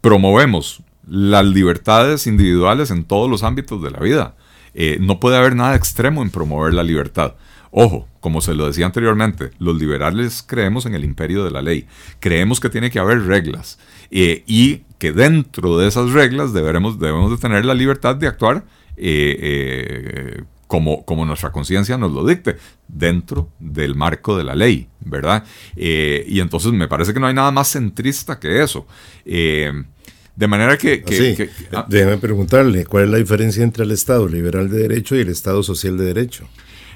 promovemos las libertades individuales en todos los ámbitos de la vida. Eh, no puede haber nada extremo en promover la libertad. Ojo, como se lo decía anteriormente, los liberales creemos en el imperio de la ley. Creemos que tiene que haber reglas eh, y que dentro de esas reglas debemos de tener la libertad de actuar eh, como, como, nuestra conciencia nos lo dicte, dentro del marco de la ley, ¿verdad? y entonces me parece que no hay nada más centrista que eso. De manera que... Ah, ah. Déjeme preguntarle, ¿cuál es la diferencia entre el Estado liberal de derecho y el Estado social de derecho?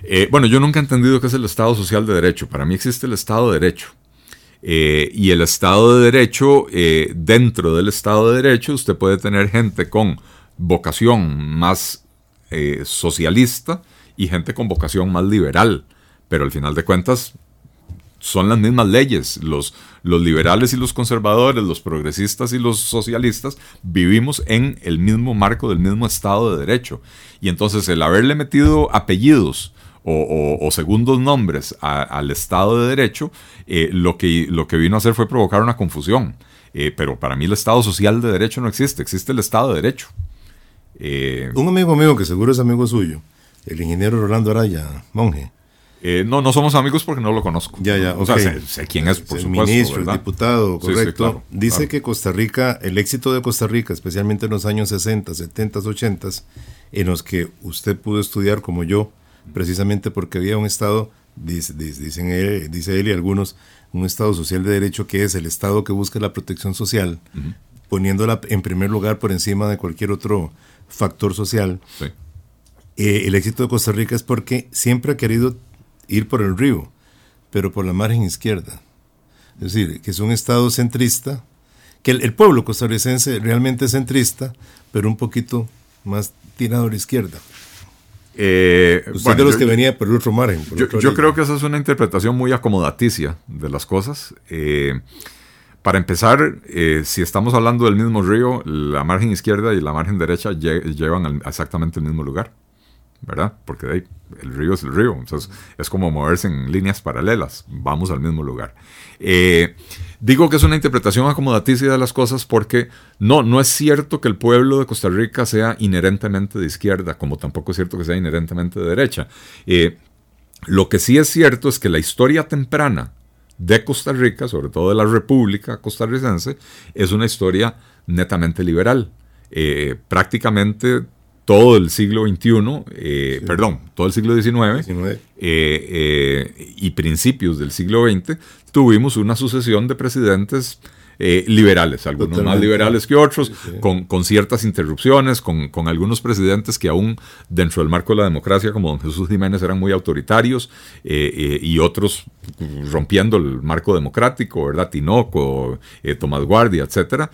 Eh, bueno, yo nunca he entendido qué es el Estado social de derecho. Para mí existe el Estado de derecho. Eh, y el Estado de Derecho, eh, dentro del Estado de Derecho, usted puede tener gente con vocación más socialista y gente con vocación más liberal. Pero al final de cuentas, son las mismas leyes. Los, los liberales y los conservadores, los progresistas y los socialistas vivimos en el mismo marco del mismo Estado de Derecho. Y entonces el haberle metido apellidos o, segundos nombres al Estado de Derecho, eh, lo, que, lo que vino a hacer fue provocar una confusión. Eh, pero para mí el Estado social de Derecho no existe, existe el Estado de Derecho. Eh, Un amigo mío que seguro es amigo suyo, el ingeniero Rolando Araya, monje, eh, no, no somos amigos porque no lo conozco. Ya, ya. O sea, sé, quién es, por el supuesto. Ministro, el diputado, correcto. Dice que Costa Rica, el éxito de Costa Rica, especialmente en los años 60, 70, 80, en los que usted pudo estudiar como yo, precisamente porque había un Estado, dice, dicen él, dice él y algunos, un Estado social de derecho que es el Estado que busca la protección social, poniéndola en primer lugar por encima de cualquier otro factor social. Eh, el éxito de Costa Rica es porque siempre ha querido ir por el río, pero por la margen izquierda. Es decir, que es un Estado centrista, que el, pueblo costarricense realmente es centrista, pero un poquito más tirado a la izquierda. Eh, Usted de los que venía por el otro margen. yo, creo que esa es una interpretación muy acomodaticia de las cosas. Eh, para empezar, eh, si estamos hablando del mismo río, la margen izquierda y la margen derecha llevan exactamente el mismo lugar. ¿Verdad? Porque ahí, el río es el río, entonces es como moverse en líneas paralelas, vamos al mismo lugar. Eh, digo que es una interpretación acomodaticia de las cosas porque no, no es cierto que el pueblo de Costa Rica sea inherentemente de izquierda, como tampoco es cierto que sea inherentemente de derecha. Eh, lo que sí es cierto es que la historia temprana de Costa Rica, sobre todo de la República costarricense, es una historia netamente liberal. Eh, prácticamente todo el siglo XXI, eh, perdón, todo el siglo XIX, eh, eh, y principios del siglo XX, tuvimos una sucesión de presidentes liberales, algunos más liberales que otros, Con, ciertas interrupciones, con, algunos presidentes que aún dentro del marco de la democracia, como don Jesús Jiménez, eran muy autoritarios, y otros rompiendo el marco democrático, ¿verdad? Tinoco, Tomás Guardia, etcétera,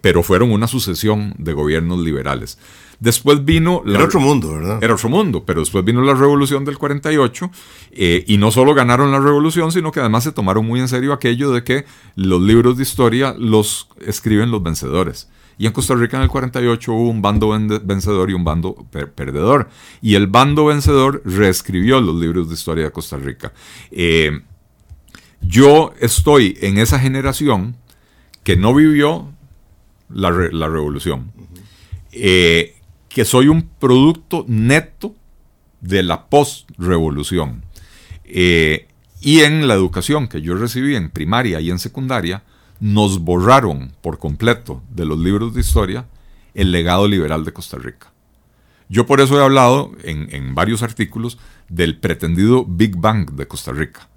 pero fueron una sucesión de gobiernos liberales. Después vino... era otro mundo, ¿verdad? Era otro mundo, pero después vino la revolución del 48 eh, y no solo ganaron la revolución, sino que además se tomaron muy en serio aquello de que los libros de historia los escriben los vencedores. Y en Costa Rica en el 48 hubo un bando vencedor y un bando perdedor. Y el bando vencedor reescribió los libros de historia de Costa Rica. Eh, yo estoy en esa generación que no vivió la, revolución. Eh, que soy un producto neto de la post-revolución. Eh, y en la educación que yo recibí en primaria y en secundaria, nos borraron por completo de los libros de historia el legado liberal de Costa Rica. Yo por eso he hablado en, varios artículos del pretendido Big Bang de Costa Rica.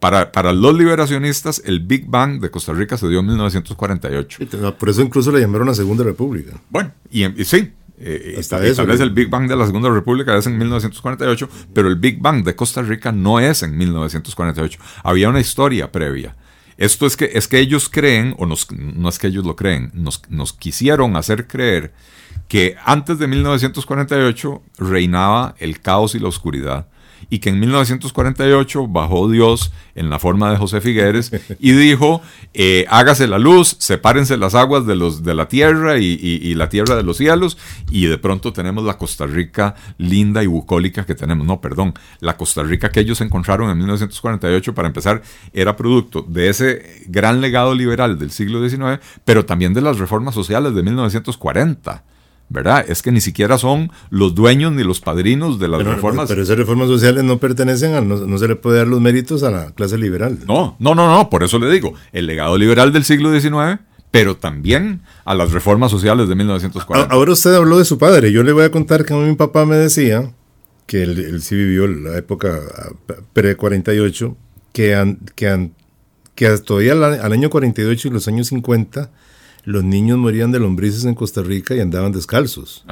Para, para, los liberacionistas, el Big Bang de Costa Rica se dio en 1948. Por eso incluso le llamaron la Segunda República. Bueno, y sí, eh, tal vez el Big Bang de la Segunda República es en 1948, pero el Big Bang de Costa Rica no es en 1948. Había una historia previa. Esto es que, es que ellos creen, o no es que ellos lo creen, nos, nos quisieron hacer creer que antes de 1948 reinaba el caos y la oscuridad y que en 1948 bajó Dios en la forma de José Figueres y dijo, eh, hágase la luz, sepárense las aguas de, los, de la tierra y, la tierra de los cielos, y de pronto tenemos la Costa Rica linda y bucólica que tenemos. No, perdón, la Costa Rica que ellos encontraron en 1948, para empezar, era producto de ese gran legado liberal del siglo XIX, pero también de las reformas sociales de 1940. ¿Verdad? Es que ni siquiera son los dueños ni los padrinos de las reformas. Pero esas reformas sociales no pertenecen a, no, se le puede dar los méritos a la clase liberal. No, no, no, no, por eso le digo, el legado liberal del siglo XIX, pero también a las reformas sociales de 1940. Ahora usted habló de su padre, yo le voy a contar que mi papá me decía, que él, sí vivió la época pre-48, que, que, que todavía al, al año 48 y los años 50 los niños morían de lombrices en Costa Rica y andaban descalzos.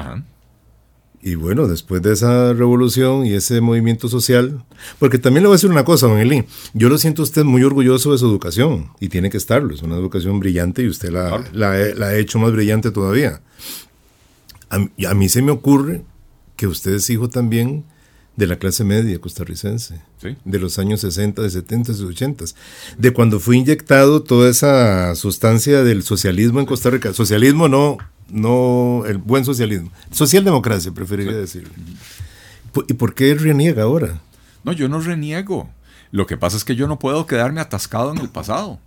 Y bueno, después de esa revolución y ese movimiento social, porque también le voy a decir una cosa, don Eli, yo lo siento usted muy orgulloso de su educación y tiene que estarlo, es una educación brillante y usted la, la, ha hecho más brillante todavía. a, mí se me ocurre que usted es hijo también de la clase media costarricense, de los años 60, de 70, de 80, de cuando fue inyectado toda esa sustancia del socialismo en Costa Rica. Socialismo no, no el buen socialismo, socialdemocracia preferiría decir. ¿Y por qué reniega ahora? No, yo no reniego. Lo que pasa es que yo no puedo quedarme atascado en el pasado.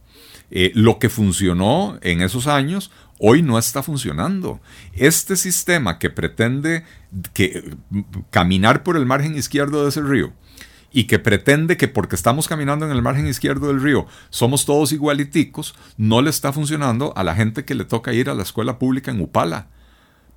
Eh, lo que funcionó en esos años hoy no está funcionando. Este sistema que pretende que, caminar por el margen izquierdo de ese río y que pretende que porque estamos caminando en el margen izquierdo del río somos todos igualiticos, no le está funcionando a la gente que le toca ir a la escuela pública en Upala.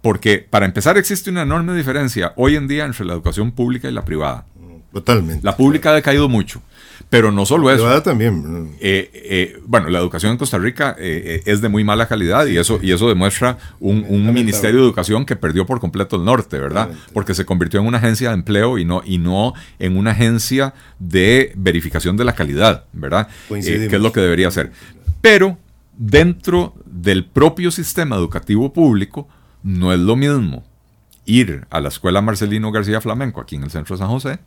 Porque para empezar existe una enorme diferencia hoy en día entre la educación pública y la privada. Totalmente. La pública ha decaído mucho. Pero no solo eso. también. Eh, eh, bueno, la educación en Costa Rica eh, es de muy mala calidad y eso, y eso demuestra un, Ministerio de Educación que perdió por completo el norte, ¿verdad? Porque se convirtió en una agencia de empleo y no, y no en una agencia de verificación de la calidad, ¿verdad? que es lo que debería ser. Pero dentro del propio sistema educativo público no es lo mismo ir a la escuela Marcelino García Flamenco aquí en el centro de San José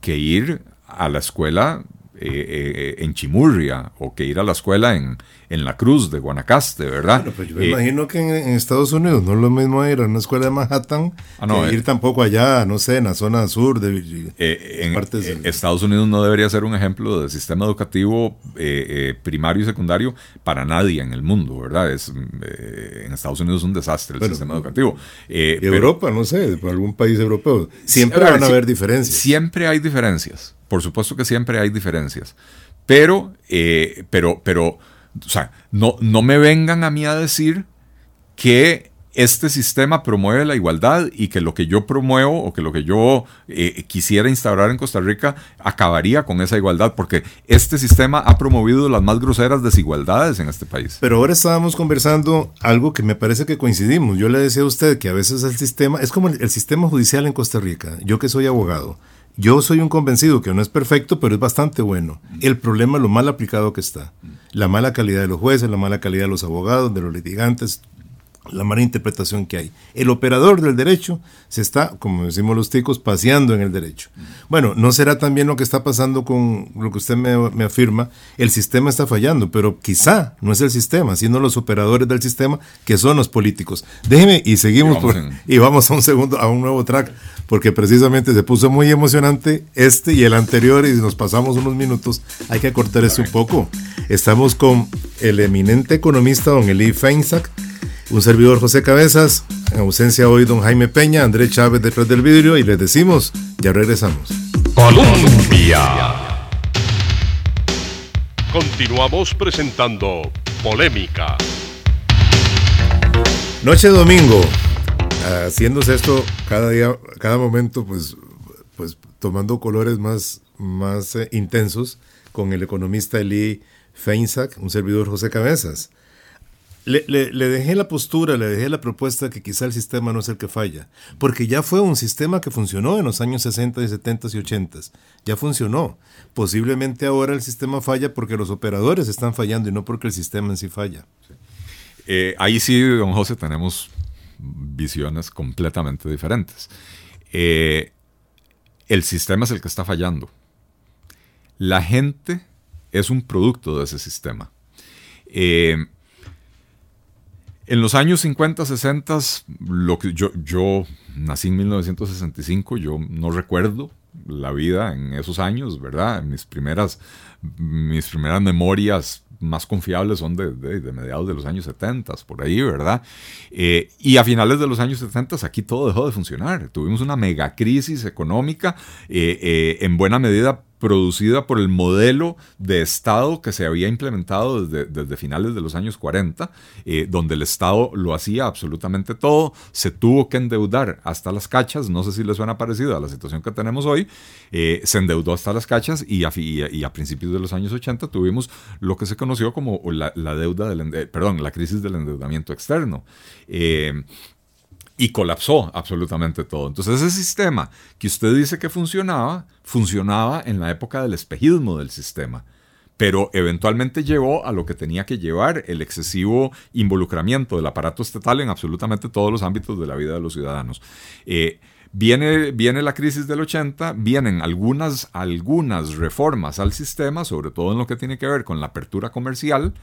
que ir a la escuela eh, eh, en Chimurria o que ir a la escuela en, en La Cruz de Guanacaste, ¿verdad? Bueno, pues yo me eh, imagino que en, Estados Unidos no es lo mismo ir a una escuela de Manhattan ah, que ir tampoco allá, no sé, en la zona sur de en, Estados Unidos no debería ser un ejemplo de sistema educativo primario y secundario para nadie en el mundo, ¿verdad? Es, en Estados Unidos es un desastre el sistema educativo. Europa, no sé, por algún país europeo. Siempre van a haber diferencias. Siempre hay diferencias. Por supuesto que siempre hay diferencias. Pero, eh, pero, pero, o sea, no, no me vengan a mí a decir que este sistema promueve la igualdad y que lo que yo promuevo o que lo que yo eh, quisiera instaurar en Costa Rica acabaría con esa igualdad, porque este sistema ha promovido las más groseras desigualdades en este país. Pero ahora estábamos conversando algo que me parece que coincidimos. Yo le decía a usted que a veces el sistema, es como el sistema judicial en Costa Rica, yo que soy abogado. Yo soy un convencido que no es perfecto, pero es bastante bueno. El problema es lo mal aplicado que está. La mala calidad de los jueces, la mala calidad de los abogados, de los litigantes, la mala interpretación que hay. El operador del derecho se está, como decimos los ticos, paseando en el derecho. Bueno, no será también lo que está pasando con lo que usted me, afirma, el sistema está fallando, pero quizá no es el sistema, sino los operadores del sistema que son los políticos. Déjeme y seguimos y vamos, a un segundo, a un nuevo track, porque precisamente se puso muy emocionante este y el anterior y nos pasamos unos minutos, hay que cortar esto un poco. Estamos con el eminente economista don Eli Feinsack, un servidor José Cabezas, en ausencia hoy don Jaime Peña, Andrés Chávez detrás del vidrio y les decimos, ya regresamos. Colombia. Continuamos presentando Polémica. Noche domingo, haciéndose esto cada día, cada momento, pues, pues tomando colores más, más eh, intensos con el economista Eli Feinsack, un servidor José Cabezas. Le, dejé la postura, le dejé la propuesta que quizá el sistema no es el que falla, porque ya fue un sistema que funcionó en los años 60 y 70 y 80, ya funcionó. Posiblemente ahora el sistema falla porque los operadores están fallando y no porque el sistema en sí falla. Eh, ahí sí, don José, tenemos visiones completamente diferentes. Eh, el sistema es el que está fallando. La gente es un producto de ese sistema. Eh, en los años 50, 60, lo que yo, yo nací en 1965, yo no recuerdo la vida en esos años, ¿verdad? Mis primeras, mis primeras memorias más confiables son de, mediados de los años 70, por ahí, ¿verdad? Eh, y a finales de los años 70 aquí todo dejó de funcionar. Tuvimos una megacrisis económica, eh, eh, en buena medida producida por el modelo de Estado que se había implementado desde, finales de los años 40, eh, donde el Estado lo hacía absolutamente todo, se tuvo que endeudar hasta las cachas, no sé si les suena parecido a la situación que tenemos hoy, eh, se endeudó hasta las cachas y a, principios de los años 80 tuvimos lo que se conoció como la, deuda del, perdón, la crisis del endeudamiento externo. Eh, y colapsó absolutamente todo. Entonces ese sistema que usted dice que funcionaba, funcionaba en la época del espejismo del sistema, pero eventualmente llevó a lo que tenía que llevar el excesivo involucramiento del aparato estatal en absolutamente todos los ámbitos de la vida de los ciudadanos. Eh, viene, viene, la crisis del 80, vienen algunas, algunas reformas al sistema, sobre todo en lo que tiene que ver con la apertura comercial,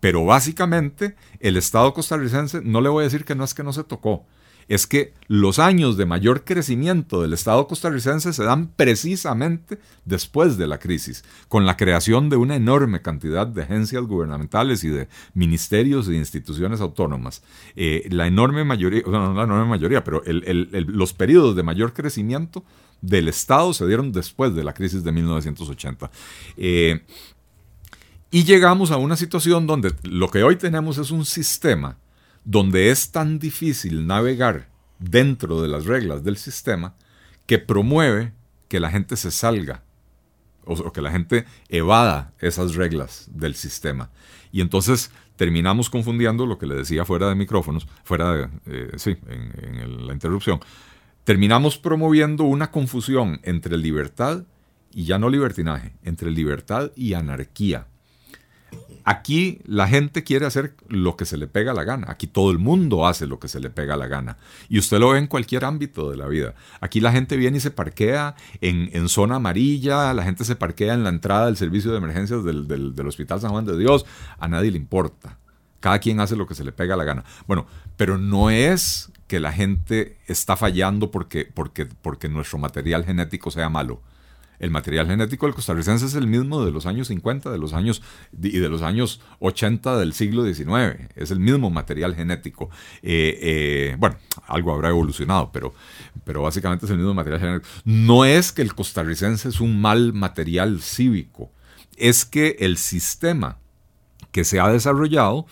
pero básicamente el Estado costarricense, no le voy a decir que no es que no se tocó, es que los años de mayor crecimiento del Estado costarricense se dan precisamente después de la crisis, con la creación de una enorme cantidad de agencias gubernamentales y de ministerios e instituciones autónomas. Eh, la enorme mayoría, no, la enorme mayoría, pero los periodos de mayor crecimiento del Estado se dieron después de la crisis de 1980. Eh, y llegamos a una situación donde lo que hoy tenemos es un sistema donde es tan difícil navegar dentro de las reglas del sistema que promueve que la gente se salga o, que la gente evada esas reglas del sistema. Y entonces terminamos confundiendo lo que le decía fuera de micrófonos, fuera de, eh, sí, en la interrupción, terminamos promoviendo una confusión entre libertad y ya no libertinaje, entre libertad y anarquía. Aquí la gente quiere hacer lo que se le pega la gana. Aquí todo el mundo hace lo que se le pega la gana. Y usted lo ve en cualquier ámbito de la vida. Aquí la gente viene y se parquea en, zona amarilla, la gente se parquea en la entrada del servicio de emergencias del, del Hospital San Juan de Dios. A nadie le importa. Cada quien hace lo que se le pega la gana. Bueno, pero no es que la gente está fallando porque, porque, porque nuestro material genético sea malo el material genético del costarricense es el mismo de los años 50 de los años, y de los años 80 del siglo XIX. Es el mismo material genético. Eh, eh, bueno, algo habrá evolucionado, pero, pero básicamente es el mismo material genético. No es que el costarricense es un mal material cívico, es que el sistema que se ha desarrollado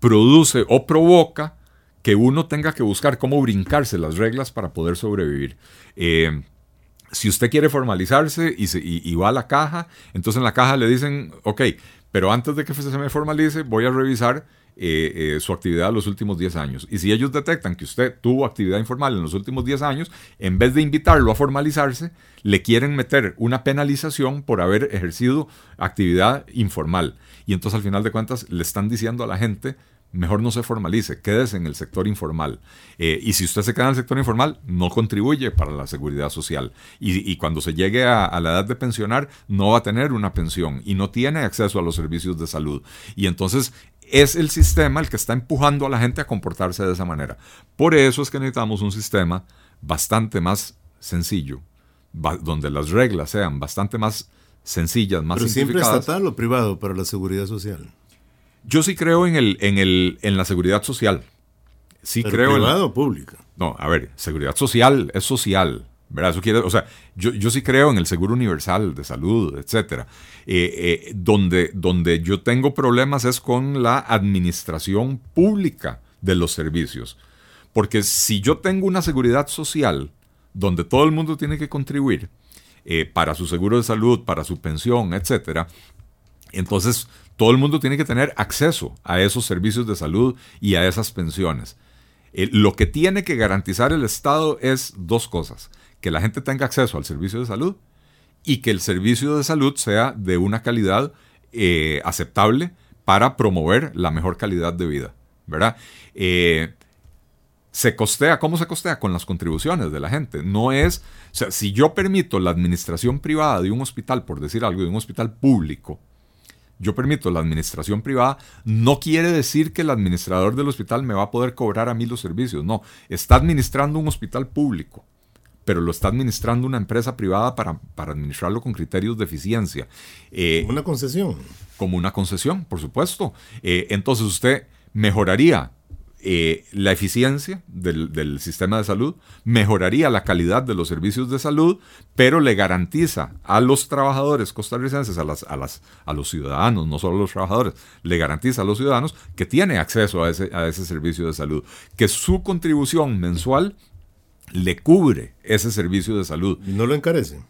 produce o provoca que uno tenga que buscar cómo brincarse las reglas para poder sobrevivir. Eh, si usted quiere formalizarse y, va a la caja, entonces en la caja le dicen, ok, pero antes de que se me formalice, voy a revisar eh, eh, su actividad los últimos 10 años. Y si ellos detectan que usted tuvo actividad informal en los últimos 10 años, en vez de invitarlo a formalizarse, le quieren meter una penalización por haber ejercido actividad informal. Y entonces al final de cuentas le están diciendo a la gente, mejor no se formalice, quédese en el sector informal. Eh, y si usted se queda en el sector informal, no contribuye para la seguridad social. Y, cuando se llegue a, la edad de pensionar, no va a tener una pensión y no tiene acceso a los servicios de salud. Y entonces es el sistema el que está empujando a la gente a comportarse de esa manera. Por eso es que necesitamos un sistema bastante más sencillo, donde las reglas sean bastante más sencillas, más Pero siempre estatal o privado para la seguridad social. Yo sí creo en, el, en, el, en la seguridad social. Sí creo privado o pública? No, a ver, seguridad social es social. ¿verdad? Eso quiere, o sea, yo, yo sí creo en el seguro universal de salud, etcétera. Eh, eh, donde, donde yo tengo problemas es con la administración pública de los servicios. Porque si yo tengo una seguridad social donde todo el mundo tiene que contribuir eh, para su seguro de salud, para su pensión, etcétera, entonces todo el mundo tiene que tener acceso a esos servicios de salud y a esas pensiones. Eh, lo que tiene que garantizar el Estado es dos cosas. Que la gente tenga acceso al servicio de salud y que el servicio de salud sea de una calidad eh, aceptable para promover la mejor calidad de vida. ¿verdad? Eh, se costea, ¿cómo se costea? Con las contribuciones de la gente. No es, o sea, si yo permito la administración privada de un hospital, por decir algo, de un hospital público, yo permito la administración privada, no quiere decir que el administrador del hospital me va a poder cobrar a mí los servicios. No, está administrando un hospital público, pero lo está administrando una empresa privada para, para administrarlo con criterios de eficiencia. Eh, una concesión. Como una concesión, por supuesto. Eh, entonces usted mejoraría eh, la eficiencia del, sistema de salud, mejoraría la calidad de los servicios de salud, pero le garantiza a los trabajadores costarricenses, a, las, a, las, a los ciudadanos, no solo a los trabajadores, le garantiza a los ciudadanos que tiene acceso a ese, a ese servicio de salud, que su contribución mensual le cubre ese servicio de salud. ¿Y no lo encarece?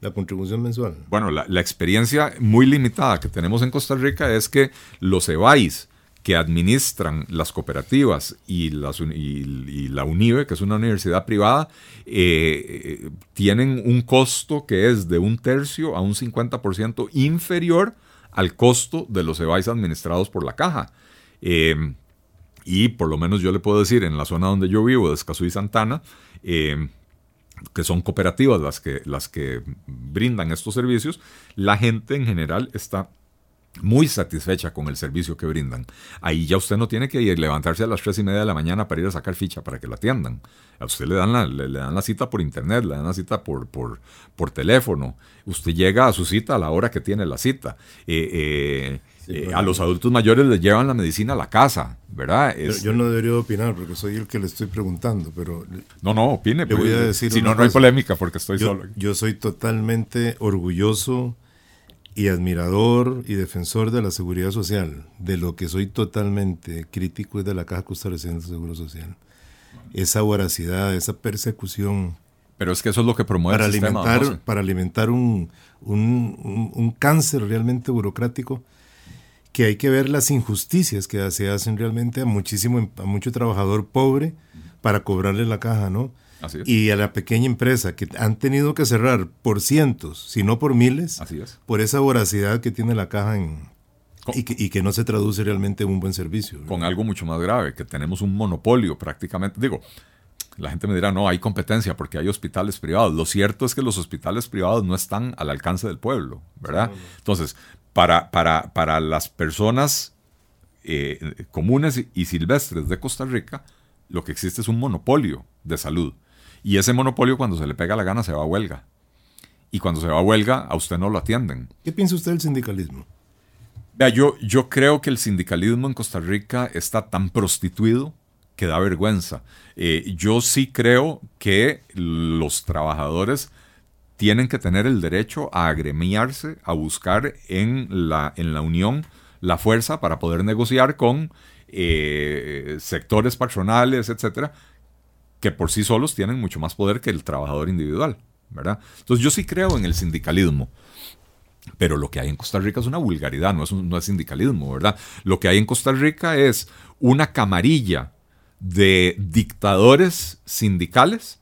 La contribución mensual. Bueno, la, la experiencia muy limitada que tenemos en Costa Rica es que los EBAIS, que administran las cooperativas y, la UNIBE, que es una universidad privada, eh, tienen un costo que es de un tercio a un 50% inferior al costo de los EBAIS administrados por la caja. Eh, y por lo menos yo le puedo decir, en la zona donde yo vivo, de Escazú y Santana, eh, que son cooperativas las que, las que brindan estos servicios, la gente en general está muy satisfecha con el servicio que brindan. Ahí ya usted no tiene que ir levantarse a las tres y media de la mañana para ir a sacar ficha para que lo atiendan. A usted le dan la, le, dan la cita por internet, le dan la cita por, por, por, teléfono. Usted llega a su cita a la hora que tiene la cita. Eh, eh, eh, a los adultos mayores les llevan la medicina a la casa, ¿verdad? yo no debería opinar porque soy el que le estoy preguntando, pero... No, no, opine. Le voy a decir si no, no hay polémica porque estoy solo. Yo soy totalmente orgulloso y admirador y defensor de la seguridad social, de lo que soy totalmente crítico es de la Caja Costarricense de Seguro Social. Esa voracidad, esa persecución. Pero es que eso es lo que promueve para el alimentar, Para alimentar un, un, un, cáncer realmente burocrático, que hay que ver las injusticias que se hacen realmente a, muchísimo, a mucho trabajador pobre para cobrarle la caja, ¿no? Y a la pequeña empresa que han tenido que cerrar por cientos, si no por miles, por esa voracidad que tiene la caja en, y, que, no se traduce realmente en un buen servicio. Con algo mucho más grave, que tenemos un monopolio prácticamente. Digo, la gente me dirá, no, hay competencia porque hay hospitales privados. Lo cierto es que los hospitales privados no están al alcance del pueblo, ¿verdad? Entonces, para, para, para las personas eh, comunes y silvestres de Costa Rica, lo que existe es un monopolio de salud. Y ese monopolio cuando se le pega la gana se va a huelga. Y cuando se va a huelga, a usted no lo atienden. ¿Qué piensa usted del sindicalismo? Vea, yo, yo creo que el sindicalismo en Costa Rica está tan prostituido que da vergüenza. Eh, yo sí creo que los trabajadores tienen que tener el derecho a agremiarse, a buscar en la, en la unión la fuerza para poder negociar con eh, sectores patronales, etcétera, que por sí solos tienen mucho más poder que el trabajador individual, ¿verdad? Entonces yo sí creo en el sindicalismo. Pero lo que hay en Costa Rica es una vulgaridad, no es, es sindicalismo, ¿verdad? Lo que hay en Costa Rica es una camarilla de dictadores sindicales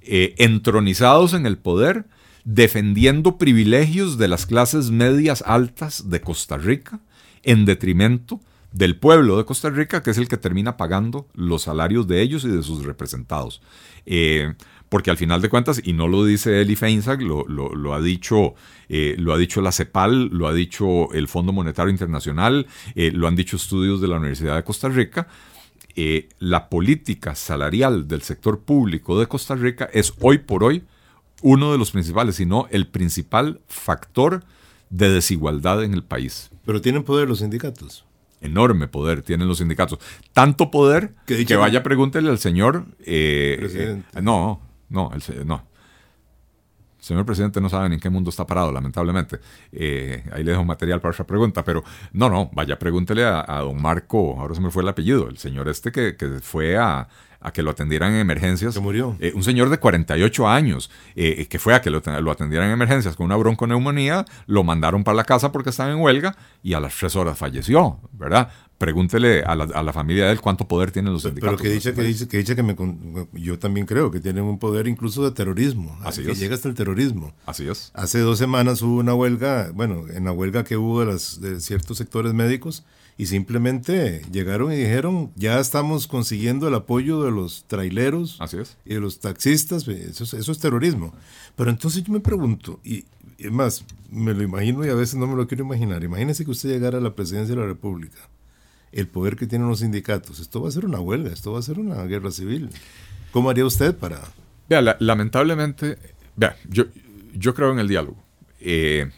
eh, entronizados en el poder, defendiendo privilegios de las clases medias altas de Costa Rica en detrimento del pueblo de Costa Rica, que es el que termina pagando los salarios de ellos y de sus representados. Eh, porque al final de cuentas, y no lo dice Eli Feinsack, lo, ha dicho, eh, lo ha dicho la CEPAL, lo ha dicho el Fondo Monetario Internacional, eh, lo han dicho estudios de la Universidad de Costa Rica, la política salarial del sector público de Costa Rica es hoy por hoy uno de los principales, si no el principal factor de desigualdad en el país. Pero tienen poder los sindicatos enorme poder tienen los sindicatos. Tanto poder que vaya pregúntele al señor. Eh, eh, no, no, el, no. El señor presidente no sabe en qué mundo está parado, lamentablemente. Eh, ahí le dejo material para esa pregunta, pero no, no, vaya, pregúntele a, don Marco, ahora se me fue el apellido, el señor este que, que fue a, a que lo atendieran en emergencias. Se murió. Eh, un señor de 48 años eh, que fue a que lo, atendieran en emergencias con una bronconeumonía, lo mandaron para la casa porque estaba en huelga y a las tres horas falleció, ¿verdad? Pregúntele a la, familia de él cuánto poder tienen los sindicatos. Pero que dice que, dice, que, dice que me, yo también creo que tienen un poder incluso de terrorismo. Así que llega hasta el terrorismo. Así es. Hace dos semanas hubo una huelga, bueno, en la huelga que hubo de, las, de ciertos sectores médicos, y simplemente llegaron y dijeron, ya estamos consiguiendo el apoyo de los traileros Así es. y de los taxistas, eso es, eso es terrorismo. Pero entonces yo me pregunto, y es más, me lo imagino y a veces no me lo quiero imaginar, imagínese que usted llegara a la presidencia de la República, el poder que tienen los sindicatos, esto va a ser una huelga, esto va a ser una guerra civil. ¿Cómo haría usted para...? Vea, lamentablemente, vea, yo, yo creo en el diálogo. Eh,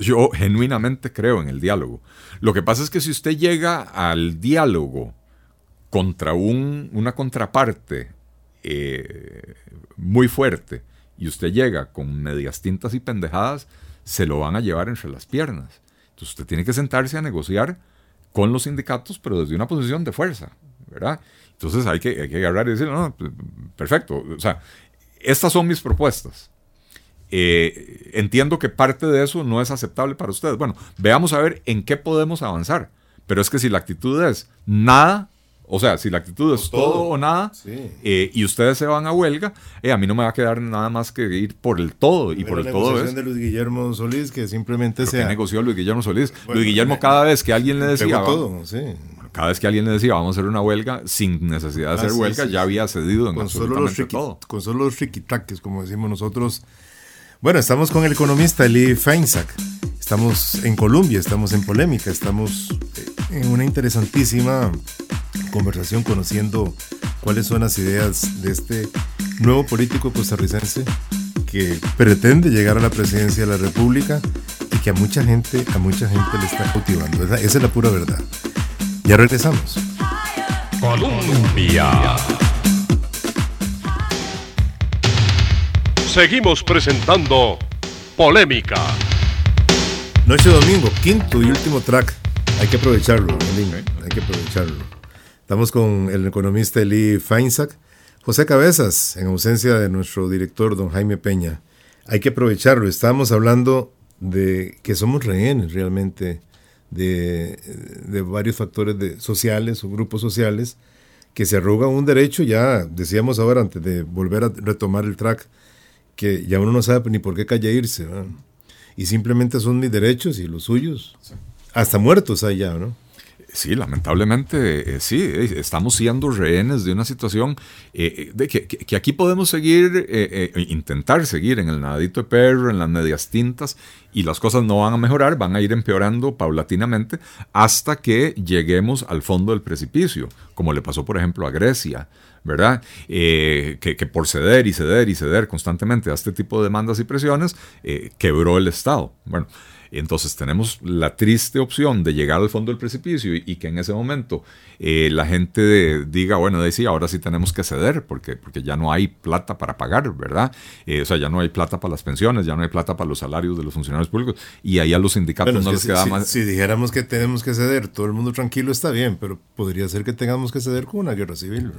yo, genuinamente creo en el diálogo. Lo que pasa es que si usted llega al diálogo contra un, una contraparte eh, muy fuerte y usted llega con medias tintas y pendejadas, se lo van a llevar entre las piernas. Entonces usted tiene que sentarse a negociar con los sindicatos, pero desde una posición de fuerza, ¿verdad? Entonces hay que, hay que agarrar y decir, no, perfecto, estas son mis propuestas. Eh, entiendo que parte de eso no es aceptable para ustedes. Bueno, veamos a ver en qué podemos avanzar. Pero es que si la actitud es nada, o sea, si la actitud es todo, o nada, eh, y ustedes se van a huelga, eh, a mí no me va a quedar nada más que ir por el todo. Y por el todo es. de Luis Guillermo Solís, que simplemente se. negoció Luis Guillermo Solís? Luis Guillermo, cada vez que alguien le decía. Todo, sí. Cada vez que alguien le decía vamos a hacer una huelga, sin necesidad de hacer ah, huelga, ya había cedido en con absolutamente solo todo. Con solo los riquitraques, como decimos nosotros, bueno, estamos con el economista Eli Feinsack. Estamos en Colombia, estamos en polémica, estamos eh, en una interesantísima conversación conociendo cuáles son las ideas de este nuevo político costarricense que pretende llegar a la presidencia de la República y que a mucha gente, a mucha gente le está esa es la pura verdad. Ya regresamos. Colombia. Seguimos presentando Polémica. Noche domingo, quinto y último track. Hay que aprovecharlo, hay que aprovecharlo. Estamos con el economista Eli Feinsack. José Cabezas, en ausencia de nuestro director, don Jaime Peña. Hay que aprovecharlo. Estamos hablando de que somos rehenes realmente de, de varios factores de, sociales o grupos sociales que se arrogan un derecho, ya decíamos ahora antes de volver a retomar el track, que ya uno no sabe ni por qué calle irse, y simplemente son mis derechos y los suyos, hasta muertos allá, ¿no? Sí, lamentablemente eh, sí, eh, estamos siendo rehenes de una situación eh, de que, aquí podemos seguir, intentar seguir en el nadito de perro, en las medias tintas, y las cosas no van a mejorar, van a ir empeorando paulatinamente hasta que lleguemos al fondo del precipicio, como le pasó por ejemplo a Grecia. ¿Verdad? que, que, por ceder y ceder y ceder constantemente a este tipo de demandas y presiones, quebró el Estado. Bueno, entonces tenemos la triste opción de llegar al fondo del precipicio y, que en ese momento eh, la gente diga, bueno, decía, ahora sí tenemos que ceder porque, porque ya no hay plata para pagar, ¿verdad? Eh, o sea, ya no hay plata para las pensiones, ya no hay plata para los salarios de los funcionarios públicos y ahí a los sindicatos no les queda más. Si dijéramos que tenemos que ceder, todo el mundo tranquilo está bien, pero podría ser que tengamos que ceder con una guerra civil.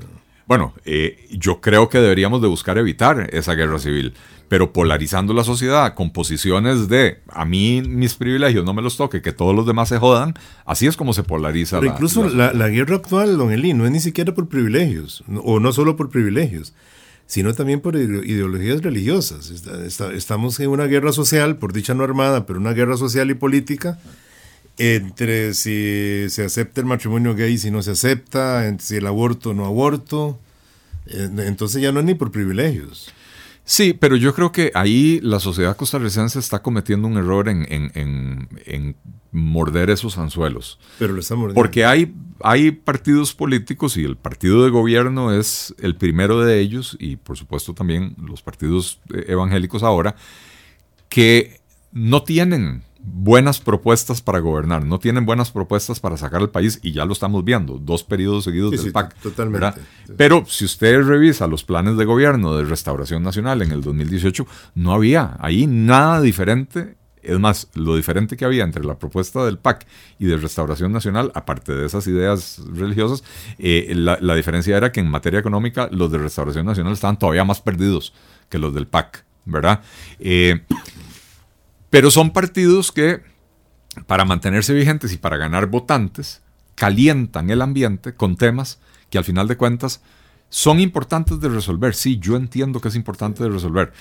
Bueno, eh, yo creo que deberíamos de buscar evitar esa guerra civil pero polarizando la sociedad con posiciones de a mí mis privilegios no me los toque, que todos los demás se jodan, así es como se polariza pero incluso la, la, guerra actual, don Eli, no es ni siquiera por privilegios, o no solo por privilegios, sino también por ideologías religiosas. estamos en una guerra social, por dicha no armada, pero una guerra social y política entre si se acepta el matrimonio gay, si no se acepta, entre si el aborto o no aborto. Entonces ya no es ni por privilegios. Sí, pero yo creo que ahí la sociedad costarricense está cometiendo un error en, morder esos anzuelos. Pero lo está mordiendo. Porque hay, hay partidos políticos y el partido de gobierno es el primero de ellos, y por supuesto también los partidos eh, evangélicos ahora, que no tienen buenas propuestas para gobernar, no tienen buenas propuestas para sacar al país y ya lo estamos viendo, dos periodos seguidos del PAC. Totalmente. Pero si usted revisa los planes de gobierno de Restauración Nacional en el 2018, no había ahí nada diferente. Es más, lo diferente que había entre la propuesta del PAC y de Restauración Nacional, aparte de esas ideas religiosas, eh, la, diferencia era que en materia económica los de Restauración Nacional estaban todavía más perdidos que los del PAC, ¿verdad? Eh, pero son partidos que, para mantenerse vigentes y para ganar votantes, calientan el ambiente con temas que al final de cuentas son importantes de resolver. Sí, yo entiendo que es importante de resolver,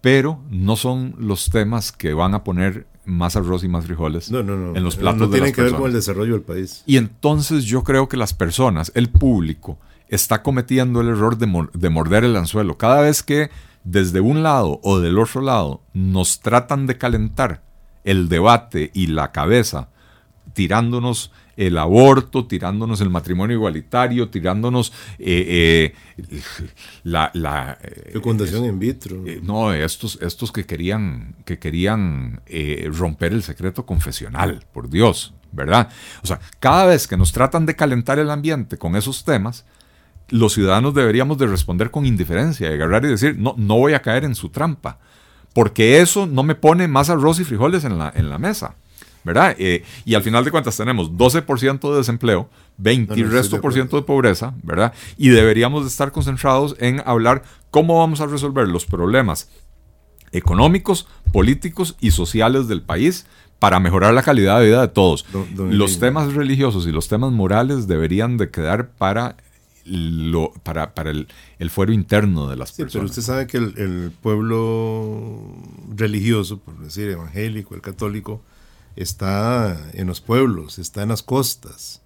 pero no son los temas que van a poner más arroz y más frijoles en los platos no, tienen que ver con el desarrollo del país. Y entonces yo creo que las personas, el público, está cometiendo el error de, de morder el anzuelo. Cada vez que desde un lado o del otro lado nos tratan de calentar el debate y la cabeza, tirándonos el aborto, tirándonos el matrimonio igualitario, tirándonos eh, eh, la... la eh, Fecundación in vitro. no, estos, estos que querían, que querían romper el secreto confesional, por Dios, ¿verdad? O sea, cada vez que nos tratan de calentar el ambiente con esos temas, los ciudadanos deberíamos de responder con indiferencia, de agarrar y decir, no, no voy a caer en su trampa, porque eso no me pone más arroz y frijoles en la, en la mesa. ¿verdad? Eh, y al final de cuentas tenemos 12% de desempleo, 20 y resto por ciento de pobreza, ¿verdad? Y deberíamos de estar concentrados en hablar cómo vamos a resolver los problemas económicos, políticos y sociales del país para mejorar la calidad de vida de todos. los temas religiosos y los temas morales deberían de quedar para lo, para, para el, fuero interno de las personas. Pero usted sabe que el, el, pueblo religioso, por decir evangélico, el católico, está en los pueblos, está en las costas,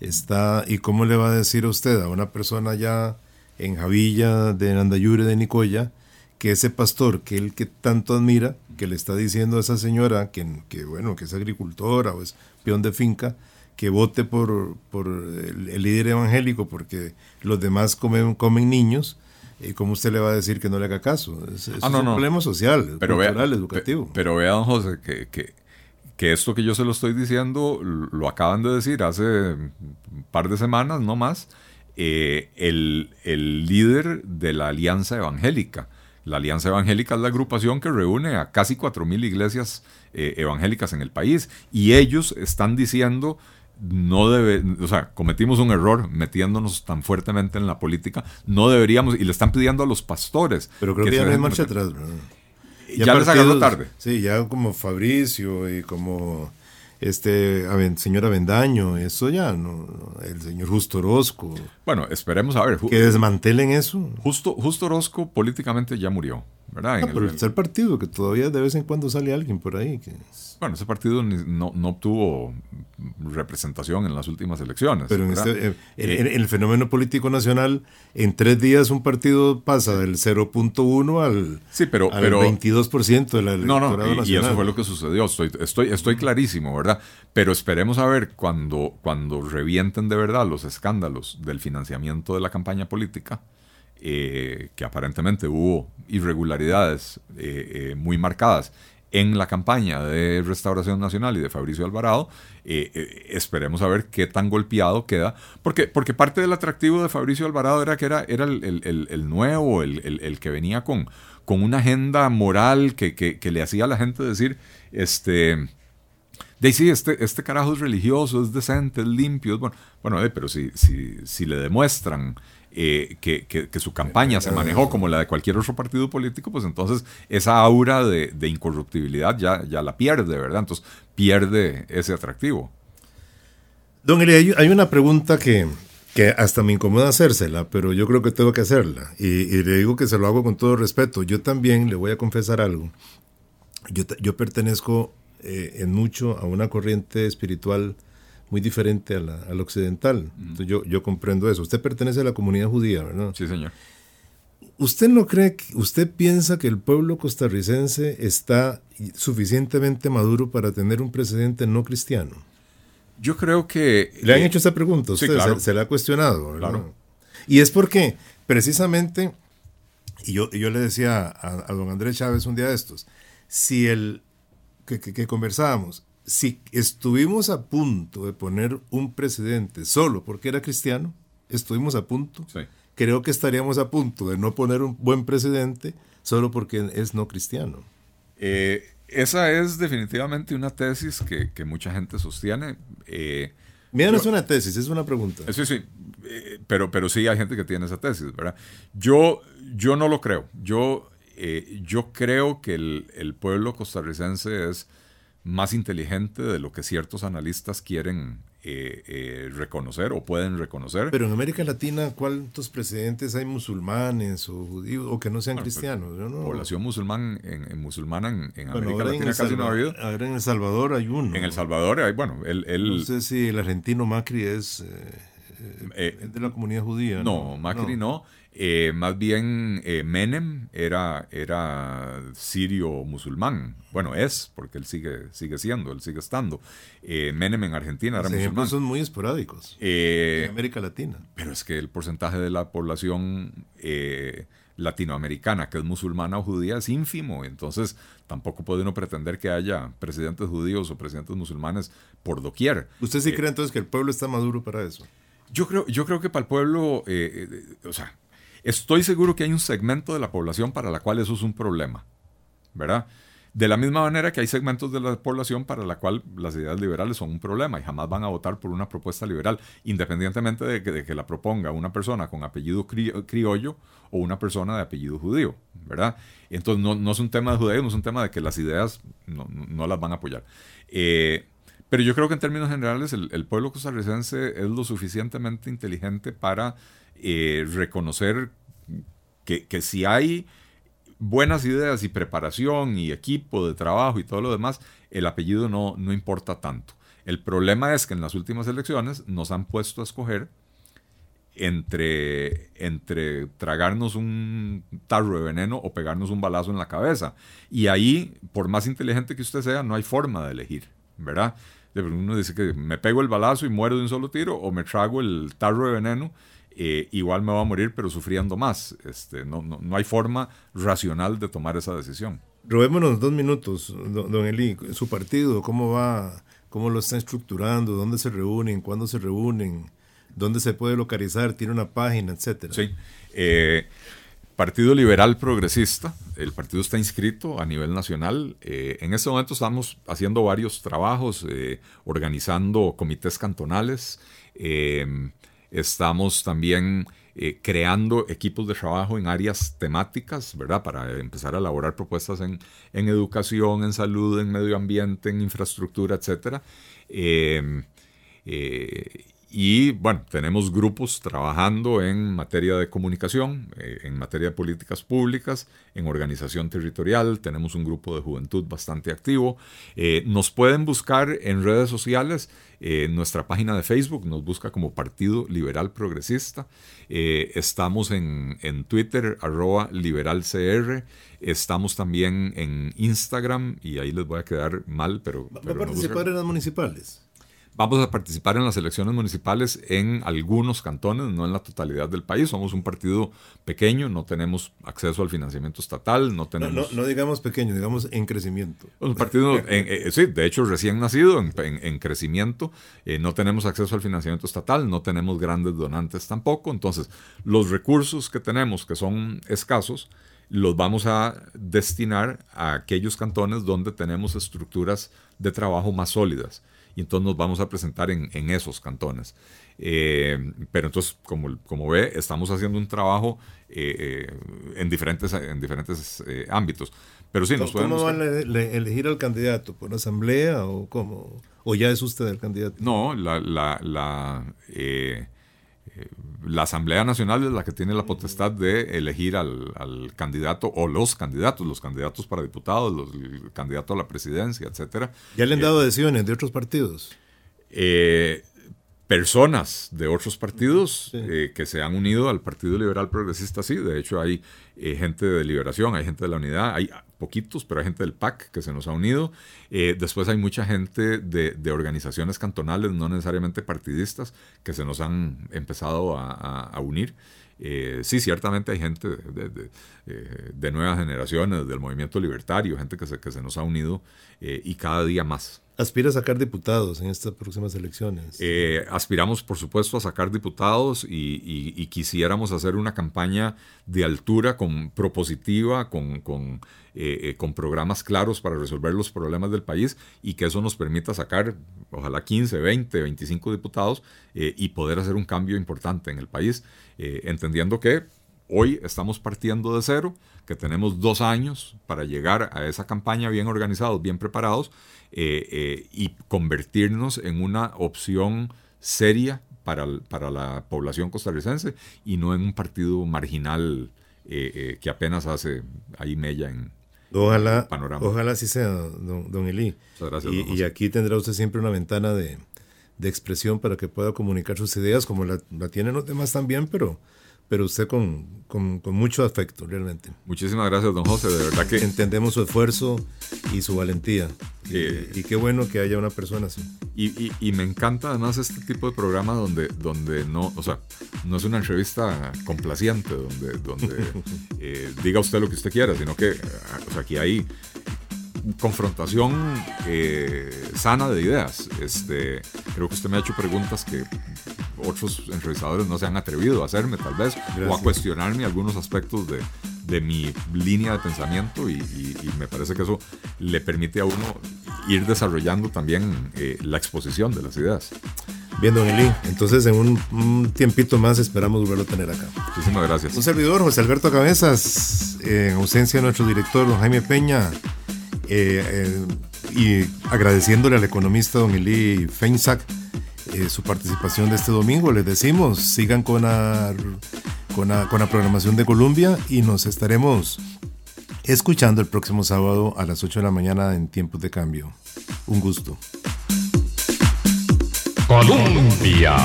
está, ¿y cómo le va a decir a usted a una persona ya en Javilla de Nandayure de Nicoya, que ese pastor que él que tanto admira, que le está diciendo a esa señora que, que bueno, que es agricultora o es peón de finca, que vote por, por el, líder evangélico porque los demás comen, comen niños, ¿y cómo usted le va a decir que no le haga caso? Es, ah, un problema social, pero cultural, educativo. Pero vea, don José, que, que que esto que yo se lo estoy diciendo lo acaban de decir hace un par de semanas, no más, eh, el, líder de la Alianza Evangélica. La Alianza Evangélica es la agrupación que reúne a casi 4.000 iglesias eh, evangélicas en el país y ellos están diciendo no debe, o sea, cometimos un error metiéndonos tan fuertemente en la política, no deberíamos, y le están pidiendo a los pastores. Pero creo que, ya no hay marcha atrás, ya, les les tarde. Sí, ya como Fabricio y como este señor Avendaño, eso ya, no, el señor Justo Orozco. Bueno, esperemos a ver. Que desmantelen eso. Justo, Justo Orozco políticamente ya murió, ¿verdad? Ah, pero el, el partido, que todavía de vez en cuando sale alguien por ahí. Que... Bueno, ese partido no, no, obtuvo representación en las últimas elecciones. Pero en, este, el fenómeno político nacional, en tres días un partido pasa del 0.1 al, sí, pero, al 22% de la no, no, y, eso fue lo que sucedió. Estoy, estoy, estoy clarísimo, ¿verdad? Pero esperemos a ver cuando, cuando revienten de verdad los escándalos del financiamiento de la campaña política. Eh, que aparentemente hubo irregularidades eh, eh, muy marcadas en la campaña de Restauración Nacional y de Fabricio Alvarado, esperemos a ver qué tan golpeado queda, porque, porque parte del atractivo de Fabricio Alvarado era que era, era el, nuevo, el, que venía con, con una agenda moral que, le hacía a la gente decir, este... De este, este carajo es religioso, es decente, es limpio, bueno. Bueno, pero si, si, si le demuestran eh, que, su campaña se manejó como la de cualquier otro partido político, pues entonces esa aura de, incorruptibilidad ya, ya la pierde, ¿verdad? Entonces pierde ese atractivo. Don Eli, hay una pregunta que, que hasta me incomoda hacérsela, pero yo creo que tengo que hacerla. Y, le digo que se lo hago con todo respeto. Yo también le voy a confesar algo. Yo, yo pertenezco eh, en mucho a una corriente espiritual muy diferente a la, al occidental. yo, yo comprendo eso. Usted pertenece a la comunidad judía, ¿verdad? Sí, señor. ¿Usted no cree, que, usted piensa que el pueblo costarricense está suficientemente maduro para tener un presidente no cristiano? Yo creo que... Le han hecho esa pregunta, usted se, le ha cuestionado, ¿verdad? Claro. Y es porque, precisamente, y yo, yo le decía a, don Andrés Chávez un día de estos, si el que, que, que conversábamos, si estuvimos a punto de poner un presidente solo porque era cristiano, estuvimos a punto. Creo que estaríamos a punto de no poner un buen presidente solo porque es no cristiano. Eh, esa es definitivamente una tesis que, mucha gente sostiene. Eh, Mira, no es una tesis, es una pregunta. Sí, sí, eh, pero, pero sí hay gente que tiene esa tesis, ¿verdad? Yo, yo no lo creo. Yo, eh, yo creo que el, el pueblo costarricense es más inteligente de lo que ciertos analistas quieren reconocer o pueden reconocer. Pero en América Latina, ¿cuántos presidentes hay musulmanes o judíos o que no sean cristianos? Población musulmán, en, musulmana en, América Latina casi no ha habido. Ahora en El Salvador hay uno. En El Salvador hay, bueno, el... no sé si el argentino Macri es... de la comunidad judía. No, Macri no. Eh, más bien eh, Menem era, era sirio musulmán. Bueno, es, porque él sigue, sigue siendo, él sigue estando. Eh, Menem en Argentina era musulmán. son muy esporádicos en América Latina. Pero es que el porcentaje de la población latinoamericana que es musulmana o judía es ínfimo. Entonces tampoco puede uno pretender que haya presidentes judíos o presidentes musulmanes por doquier. ¿Usted sí cree entonces que el pueblo está maduro para eso? Yo creo, yo creo que para el pueblo, o sea, Estoy seguro que hay un segmento de la población para la cual eso es un problema, ¿verdad? De la misma manera que hay segmentos de la población para la cual las ideas liberales son un problema y jamás van a votar por una propuesta liberal, independientemente de que, la proponga una persona con apellido criollo o una persona de apellido judío, ¿verdad? Entonces no, es un tema de judío, no es un tema de que las ideas no, las van a apoyar. Eh, pero yo creo que en términos generales el, el pueblo costarricense es lo suficientemente inteligente para eh, reconocer que, si hay buenas ideas y preparación y equipo de trabajo y todo lo demás, el apellido no, no importa tanto. El problema es que en las últimas elecciones nos han puesto a escoger entre, entre tragarnos un tarro de veneno o pegarnos un balazo en la cabeza. Y ahí, por más inteligente que usted sea, no hay forma de elegir, ¿verdad? Uno dice que me pego el balazo y muero de un solo tiro o me trago el tarro de veneno eh, igual me va a morir, pero sufriendo más. Este, no, no, hay forma racional de tomar esa decisión. Robémonos dos minutos, don, Eli, su partido, ¿cómo va? ¿Cómo lo están estructurando? ¿Dónde se reúnen? ¿Cuándo se reúnen? ¿Dónde se puede localizar? ¿Tiene una página, etcétera? Sí. Eh, partido Liberal Progresista, el partido está inscrito a nivel nacional. Eh, en este momento estamos haciendo varios trabajos, organizando comités cantonales. Estamos también eh, creando equipos de trabajo en áreas temáticas, ¿verdad? Para empezar a elaborar propuestas en, educación, en salud, en medio ambiente, en infraestructura, etc. y bueno, tenemos grupos trabajando en materia de comunicación, eh, en materia de políticas públicas, en organización territorial, tenemos un grupo de juventud bastante activo. Eh, nos pueden buscar en redes sociales, en nuestra página de Facebook nos busca como Partido Liberal Progresista. Eh, estamos en, Twitter, arroba liberalcr. Estamos también en Instagram y ahí les voy a quedar mal, pero... ¿Va a participar en las municipales? Vamos a participar en las elecciones municipales en algunos cantones, no en la totalidad del país. Somos un partido pequeño, no tenemos acceso al financiamiento estatal, no tenemos... No, digamos pequeño, digamos en crecimiento. Un partido, [laughs] eh, sí, de hecho recién nacido, en, crecimiento. Eh, no tenemos acceso al financiamiento estatal, no tenemos grandes donantes tampoco. Entonces, los recursos que tenemos, que son escasos, los vamos a destinar a aquellos cantones donde tenemos estructuras de trabajo más sólidas y entonces nos vamos a presentar en, esos cantones. Eh, pero entonces, como, como ve, estamos haciendo un trabajo eh, eh, en diferentes, en diferentes ámbitos. Pero sí, nos ¿Cómo van a elegir al candidato? ¿Por asamblea o cómo? ¿O ya es usted el candidato? No, la, la, la la Asamblea Nacional es la que tiene la potestad de elegir al, candidato o los candidatos, los candidatos para diputados, los, el candidato a la presidencia, etcétera. ¿Ya le han dado adhesiones de otros partidos? Eh, personas de otros partidos eh, que se han unido al Partido Liberal Progresista, sí. De hecho, hay eh, gente de Liberación, hay gente de la Unidad, hay poquitos, pero hay gente del PAC que se nos ha unido. Eh, después hay mucha gente de, organizaciones cantonales, no necesariamente partidistas, que se nos han empezado a, unir. sí, ciertamente hay gente de, nuevas generaciones, del movimiento libertario, gente que se, que se nos ha unido y cada día más. ¿Aspira a sacar diputados en estas próximas elecciones? Eh, aspiramos, por supuesto, a sacar diputados y, quisiéramos hacer una campaña de altura, con, propositiva, con, con, eh, eh, con, programas claros para resolver los problemas del país y que eso nos permita sacar, ojalá, 15, 20, 25 diputados y poder hacer un cambio importante en el país, entendiendo que hoy estamos partiendo de cero, que tenemos dos años para llegar a esa campaña bien organizados, bien preparados eh, eh, y convertirnos en una opción seria para, para, la población costarricense y no en un partido marginal eh, que apenas hace ahí mella en, ojalá, el panorama. Ojalá así sea, don, don Eli. Gracias, y, y, aquí tendrá usted siempre una ventana de, de, expresión para que pueda comunicar sus ideas, como la, la tienen los demás también, pero pero usted con, con, mucho afecto, realmente. Muchísimas gracias, don José, de verdad que... Entendemos su esfuerzo y su valentía. y, qué bueno que haya una persona así. Y, y, me encanta además este tipo de programa donde, donde no, o sea, no es una entrevista complaciente, donde, donde [laughs] eh, diga usted lo que usted quiera, sino que o sea, aquí hay confrontación eh, sana de ideas. Este, creo que usted me ha hecho preguntas que otros entrevistadores no se han atrevido a hacerme, tal vez, o a cuestionarme algunos aspectos de, de mi línea de pensamiento y, me parece que eso le permite a uno ir desarrollando también eh, la exposición de las ideas. Bien, don Eli. Entonces, en un, tiempito más esperamos volverlo a tener acá. Muchísimas gracias. Un servidor, José Alberto Cabezas, en ausencia de nuestro director, don Jaime Peña. Eh, eh, y agradeciéndole al economista don Eli Feinsack eh, su participación de este domingo. Les decimos, sigan con la, con, la, con la programación de Colombia y nos estaremos escuchando el próximo sábado a las 8 de la mañana en tiempos de cambio. Un gusto. Colombia.